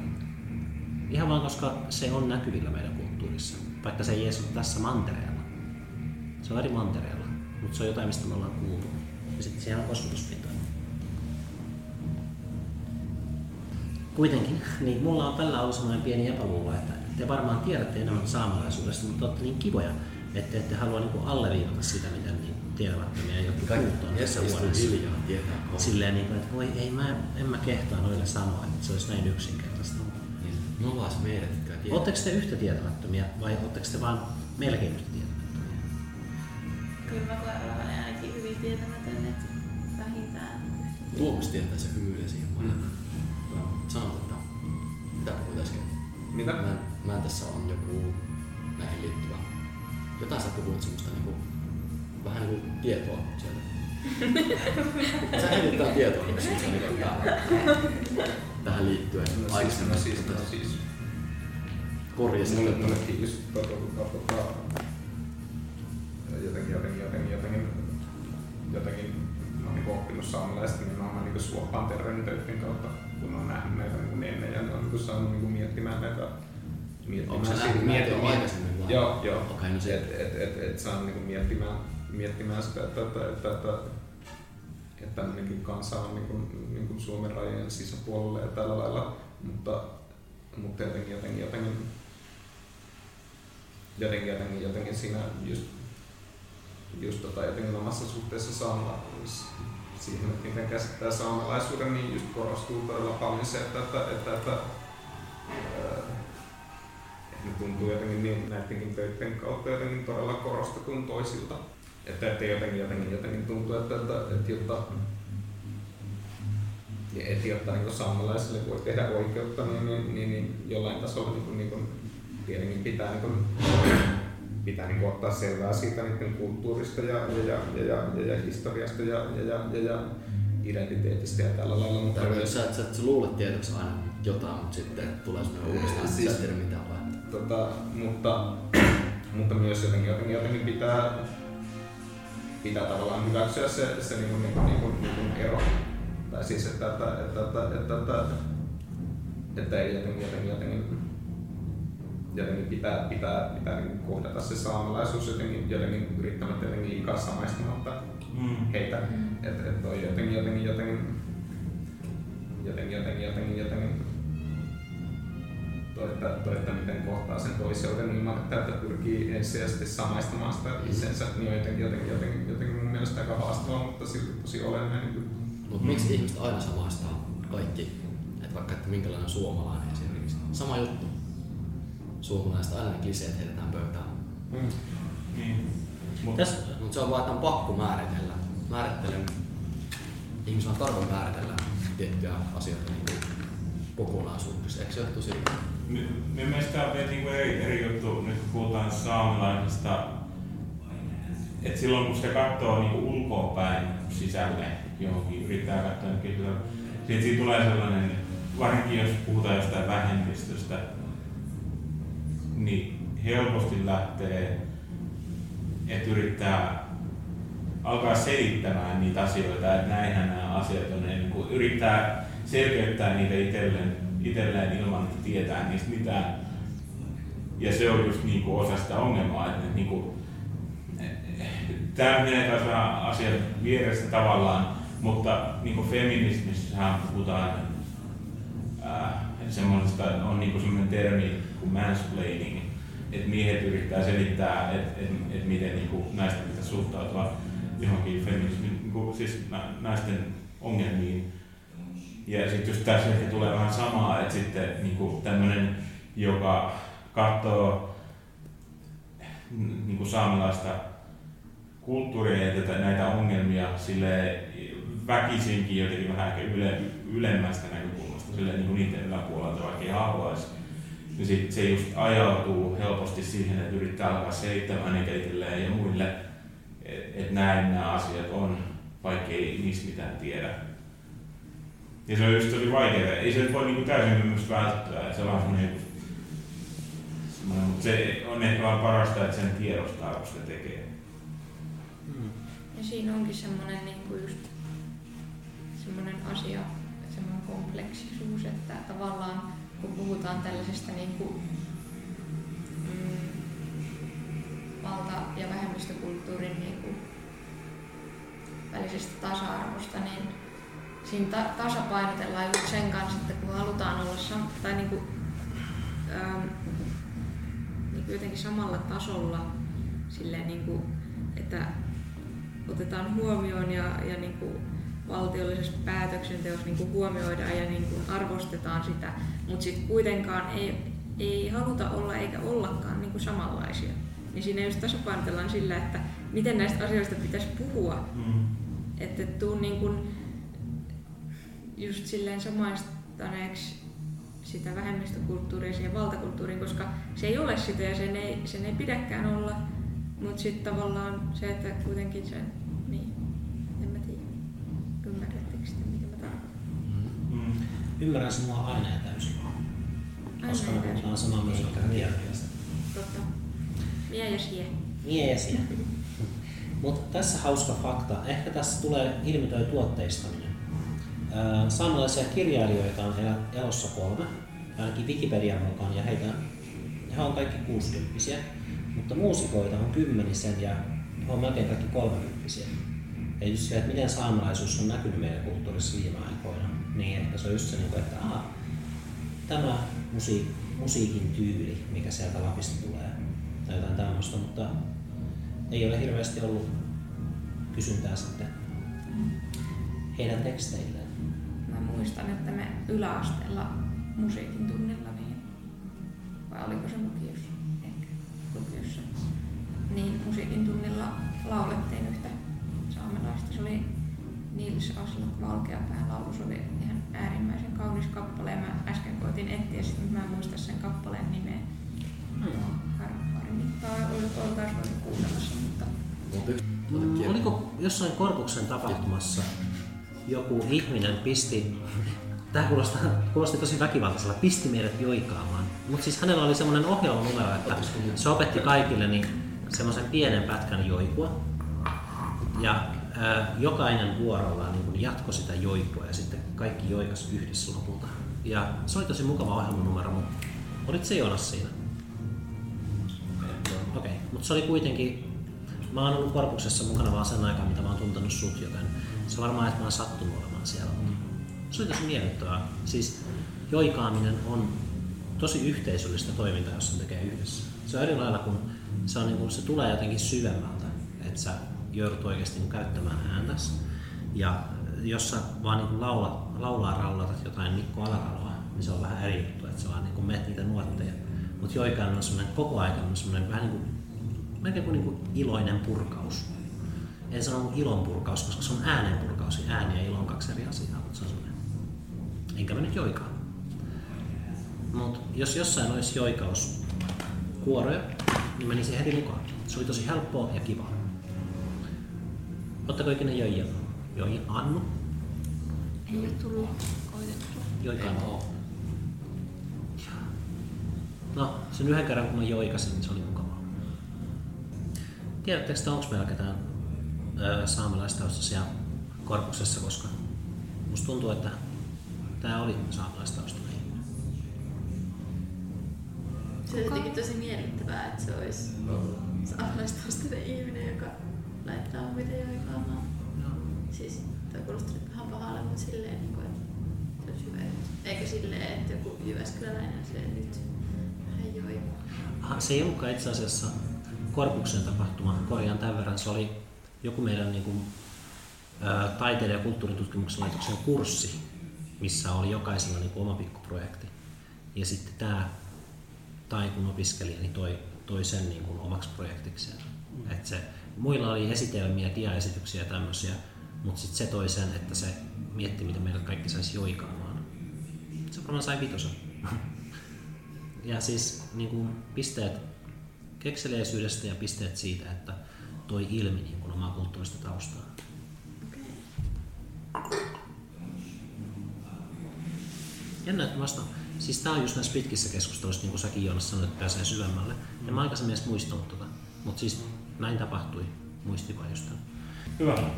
Ihan vaan koska se on näkyvillä meidän kulttuurissa, vaikka se ei edes ole tässä mantereella. Se on eri mantereella, mutta se on jotain, mistä me ollaan kuultu. Ja sitten siellä on kosketuspinta. Kuitenkin, niin mulla on tällä ollut sellainen pieni epäluulo, että te varmaan tiedätte enemmän saamelaisuudesta, mutta olette niin kivoja, että ette halua niin alleviivata sitä, miten niin tietämättömiä jotkut muut on tässä huoneessa. Silleen, niin kuin, että voi ei, mä, en mä kehtaa noille sanoa, että se olisi näin yksinkertaista. Niin, se meidät, jotka. Oletteko te yhtä tietämättömiä vai oletteko te vaan melkein yhtä tietämättömiä? Kyllä mä koen ainakin hyvin tietämätön, että vähintään. Tuomas tietää se hymyilee siihen vaan. Mm. Sanot, että mitä puhuit äsken? Mitä? Mä, mä tässä on joku näihin liittyvä. Jotain sä puhuit semmoista niinku, vähän niinku tietoa sieltä. sä heitit jotain tietoa niinku semmoista niinku tähän, tähän liittyen. No siis, no siis, no siis. korjasin. Mulle, että- mullekin just niinku suopaan terveydentöiden kautta, kun on nähnyt näitä niinku ennen ja on niinku saanut niinku miettimään näitä Onko miettimään sä nähnyt näitä jo aikaisemmin vai? Joo, joo. Okei, no se- Et, et, et, et saan niinku miettimään, miettimään sitä, että, että, että, että, että tämmöinenkin kansa on niinku, niinku Suomen rajojen sisäpuolella ja tällä lailla, mutta, mutta jotenkin, jotenkin, jotenkin, jotenkin, jotenkin, jotenkin siinä just, just tota, jotenkin omassa suhteessa saama, siihen, että miten käsittää saamelaisuuden, niin just korostuu todella paljon se, että, että, että, että ne tuntuu jotenkin niin näidenkin töiden kautta jotenkin todella korostetun toisilta. Että, että jotenkin, jotenkin, jotenkin tuntuu, että, että, että jotta, ja et jotta niin saamelaisille voi tehdä oikeutta, niin, niin, niin, niin jollain tasolla niin kuin, niin kuin, tietenkin pitää, niin pitää niin kuin, ottaa selvää siitä niiden kulttuurista ja, ja, ja, ja, ja, ja, ja historiasta ja, ja, ja, ja, ja identiteetistä ja tällä lailla. Mutta Tai myös, sä, sä, sä luulet tietyksi aina jotain, mutta sitten tulee semmoinen uudestaan, että Siis- sä et tiedä mitä tota, mutta, mutta myös jotenkin, jotenkin, jotenkin pitää, pitää tavallaan hyväksyä se, se niin kuin, niin kuin, niin kuin, niin kuin ero. Tai siis, että, että, että, että, että, että, että ei jotenkin, jotenkin, jotenkin, jotenkin pitää, pitää, pitää niin kohdata se saamelaisuus jotenkin, jotenkin yrittämättä jotenkin liikaa samaistumatta Mm. heitä. Että et toi jotenkin, jotenkin, jotenkin, jotenkin, jotenkin, jotenkin, jotenkin toi, että, toi, että miten kohtaa sen toiseuden ilman, että, että pyrkii ensisijaisesti samaistamaan sitä itsensä, niin on jotenkin, jotenkin, jotenkin, jotenkin mun mielestä aika haastavaa, mutta silti tosi olennainen juttu. Mutta miksi ihmiset aina samaistaa kaikki? Että vaikka, että minkälainen on suomalainen esimerkiksi. Sama juttu. Suomalaiset aina ne kliseet heitetään pöytään. Mm. Niin. Mut, Tässä, Mutta se on vaan, että on pakko määritellä. Määrittelen. Ihmisillä on tarve määritellä tiettyjä asioita niin kuin kokonaisuudessa. Eikö se ole tosi... mi- Minun mielestä tämä on vielä niinku eri, eri juttu, nyt kun puhutaan saamelaisesta, että silloin kun sitä katsoo niinku ulkoa päin sisälle johonkin, yrittää katsoa, niin siitä tulee sellainen, varsinkin jos puhutaan jostain vähemmistöstä, niin helposti lähtee, että yrittää alkaa selittämään niitä asioita, että näinhän nämä asiat on, niin kuin yrittää selkeyttää niitä itselleen, itselleen ilman, että tietää niistä mitään. Ja se on just niin kuin osa sitä ongelmaa, että niin kuin, tämä menee taas vähän asiat vierestä tavallaan, mutta niin kuin feminismissähän puhutaan äh, semmoista, on niin kuin semmoinen termi kuin mansplaining, että miehet yrittää selittää, että et, et miten niin kuin naisten pitäisi suhtautua johonkin feminismin, niin kuin, siis na- naisten ongelmiin. Ja sitten just tässä ehkä tulee vähän samaa, että sitten niin tämmöinen, joka katsoo niin kuin saamelaista kulttuuria ja tätä, näitä ongelmia sille väkisinkin jotenkin vähän ehkä yle, ylemmästä näkökulmasta, sille niin kuin niiden yläpuolelta, vaikka ei haluaisi. Niin sit se just ajautuu helposti siihen, että yrittää alkaa selittämään niitä itselleen ja muille, että et näin nämä asiat on, vaikka ei niistä mitään tiedä. Ja se on just tosi vaikeaa. Ei se voi niinku täysin myös välttyä. että Se on semmoinen, mutta se on ehkä vaan parasta, että sen tiedostaa, kun sitä tekee. mm, Ja siinä onkin semmoinen niinku just semmoinen asia, semmoinen kompleksisuus, että tavallaan kun puhutaan tällaisesta niinku, mm, valta- ja vähemmistökulttuurin niinku välisestä tasa-arvosta, niin siinä ta- tasapainotellaan just sen kanssa, että kun halutaan olla sam- tai niinku, ähm, niinku jotenkin samalla tasolla silleen niinku, että otetaan huomioon ja, ja niin kuin valtiollisessa päätöksenteossa niin kuin huomioidaan ja niin kuin arvostetaan sitä, mutta sitten kuitenkaan ei, ei haluta olla eikä ollakaan niin kuin samanlaisia. Niin siinä just tasapainotellaan sillä, että miten näistä asioista pitäisi puhua, Mm. että et tuu niin kuin just silleen samaistaneeksi sitä vähemmistökulttuuria siihen valtakulttuuriin, koska se ei ole sitä ja sen ei, sen ei pidäkään olla. Mutta sitten tavallaan se, että kuitenkin sen, niin, en mä tiedä, ymmärrättekö sitä, mitä mä tarkoitan. Mm. ymmärrän sinua aina ja täysin. Koska ei puhutaan samaa myös kieltä. Totta. Mie ja sie. Miesiä. Mutta tässä hauska fakta. Ehkä tässä tulee ilmi toi tuotteistaminen. Ää, Saamelaisia kirjailijoita on elossa kolme, ainakin Wikipedian mukaan, ja heitä, he on kaikki 60 mutta muusikoita on kymmenisen ja he on melkein kaikki 30 Ja just se, että miten saamelaisuus on näkynyt meidän kulttuurissa viime aikoina, niin ehkä se on just se, niin että aha, tämä musiik, musiikin tyyli, mikä sieltä Lapista tulee, tai jotain tämmöistä, mutta ei ole hirveästi ollut kysyntää sitten heidän teksteilleen. Mä muistan, että me yläasteella musiikin tunnilla, niin, vai oliko se lukiossa? Ehkä lukiossa. Niin musiikin tunnilla laulettiin yhtä saamelaista. Se oli Nils Aslak Valkeapään laulu. Se oli ihan äärimmäisen kaunis kappale. Ja mä äsken koitin etsiä sitä, mutta mä en muista sen kappaleen nimeä. Har- Harmittaa, oltaisiin voinut kuunnella sen, mutta Mut yksi Mm, Oliko jossain Korpuksen tapahtumassa joku ihminen pisti, tämä kuulostaa, kuulosti tosi väkivaltaisella, pisti meidät joikaamaan. Mutta siis hänellä oli semmoinen ohjelmanumero, että se opetti kaikille niin semmoisen pienen pätkän joikua. Ja ää, jokainen vuorollaan niin kuin jatkoi sitä joikua ja sitten kaikki joikas yhdessä lopulta. Ja se oli tosi mukava ohjelmanumero, mutta olit se Joonas siinä? Okei, okay. mutta se oli kuitenkin, mä oon ollut korpuksessa mukana vaan sen aikaa, mitä mä oon tuntenut sut, joten se varmaan, että mä oon sattunut olemaan siellä. Mutta se oli tosi miellyttävää. Siis joikaaminen on tosi yhteisöllistä toimintaa, jos sen tekee yhdessä. Se on eri lailla, kun se, on niin kuin, se tulee jotenkin syvemmältä, että sä joudut oikeasti niin käyttämään ääntäsi. Ja jos sä vaan niin laula, laulaa rallatat jotain Mikko Alaraloa, niin se on vähän eri juttu, että sä vaan niin meet niitä nuotteja. Mutta joikaan on semmoinen koko ajan semmoinen vähän niin kuin, melkein kuin, niin kuin iloinen purkaus. En sano ilon purkaus, koska se on äänen purkaus. Ja ääni ja ilo on kaksi eri asiaa, mutta se on semmoinen. Enkä mä nyt joikaan. Mutta jos jossain olisi joikaus kuoroja, niin menisin heti mukaan. Se oli tosi helppoa ja kivaa. Ottako ikinä joija? Joija Annu? Ei ole tullut koitettu. Joikaan. Oo. No, sen yhden kerran kun mä joikasin, niin se oli mukavaa. Tiedättekö, että onko meillä ketään ö, saamelaistaustaisia korpuksessa, koska musta tuntuu, että tämä oli saamelaistaustainen ihminen. Se on jotenkin tosi miellyttävää, että se olisi saamelaistaustainen ihminen, joka laittaa muita joikaamaan. Siis toi kuulostaa nyt vähän pahalle, mutta silleen, niin kuin, että se olisi hyvä. Eikö silleen, että joku Jyväskyläläinen silleen nyt vähän joi. Se ei ollutkaan itse asiassa Korpuksen tapahtuma, korjaan tämän verran, se oli joku meidän niin kuin, ää, taiteen ja kulttuuritutkimuksen laitoksen kurssi, missä oli jokaisella niin kuin, oma pikkuprojekti. Ja sitten tämä taikun opiskelija niin toi, toi sen niin kuin, omaksi projektikseen. Et se, muilla oli esitelmiä, diaesityksiä ja tämmöisiä, mutta sitten se toi sen, että se mietti, miten meidät kaikki saisi joikaamaan. Se varmaan sai vitosen. Ja siis niin kuin pisteet kekseliäisyydestä ja pisteet siitä, että toi ilmi niin kuin omaa kulttuurista taustaa. Jännä, että vasta, siis tää on just näissä pitkissä keskusteluissa, niin kuin säkin Joonas sanoit, että pääsee syvemmälle. Ja mä aikaisemmin edes muistanut tota. Mutta siis näin tapahtui, muisti just tämän. Hyvä.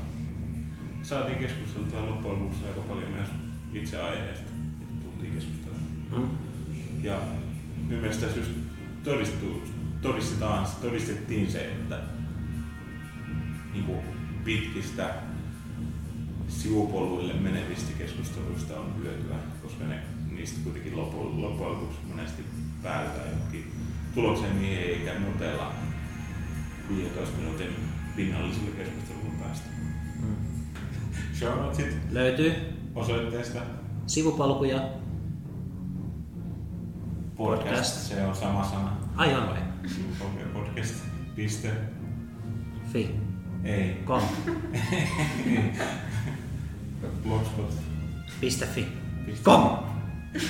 Saatiin keskusteltua loppujen lopuksi aika paljon myös itse aiheesta, mitä tultiin keskustelemaan. Mm. Ja minun mielestä tässä just todistu, todistetaan, todistettiin se, että niin kuin pitkistä sivupoluille menevistä keskusteluista on hyötyä, koska ne, niistä kuitenkin loppujen, lopuksi monesti päädytään johonkin tulokseen, mihin ei eikä notella 15 minuutin pinnalliselle keskustelulle päästä. Notesit Löytyy osoitteesta sivupalkuja. podcast, Podcast. se on sama sana. Aivan vai? Podcast. Piste. Fi. Ei. Com. Blogspot. Piste fi. Piste. Com.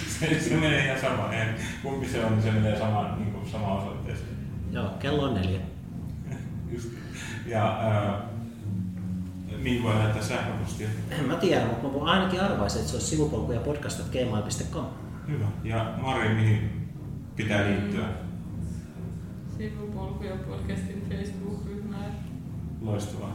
Se, se menee ihan sama. En, kumpi se on, niin se menee sama, niin kuin sama osoitteeseen. Joo, kello on neljä. Just. Ja ää, mihin voi lähettää sähköpostia? En mä tiedä, mutta mä voin ainakin arvaisin, että se olisi sivupolkuja podcast.gmail.com. Hyvä. Ja Mari, mihin pitää liittyä? Sivupolkuja podcastin Facebook-ryhmään. Loistavaa.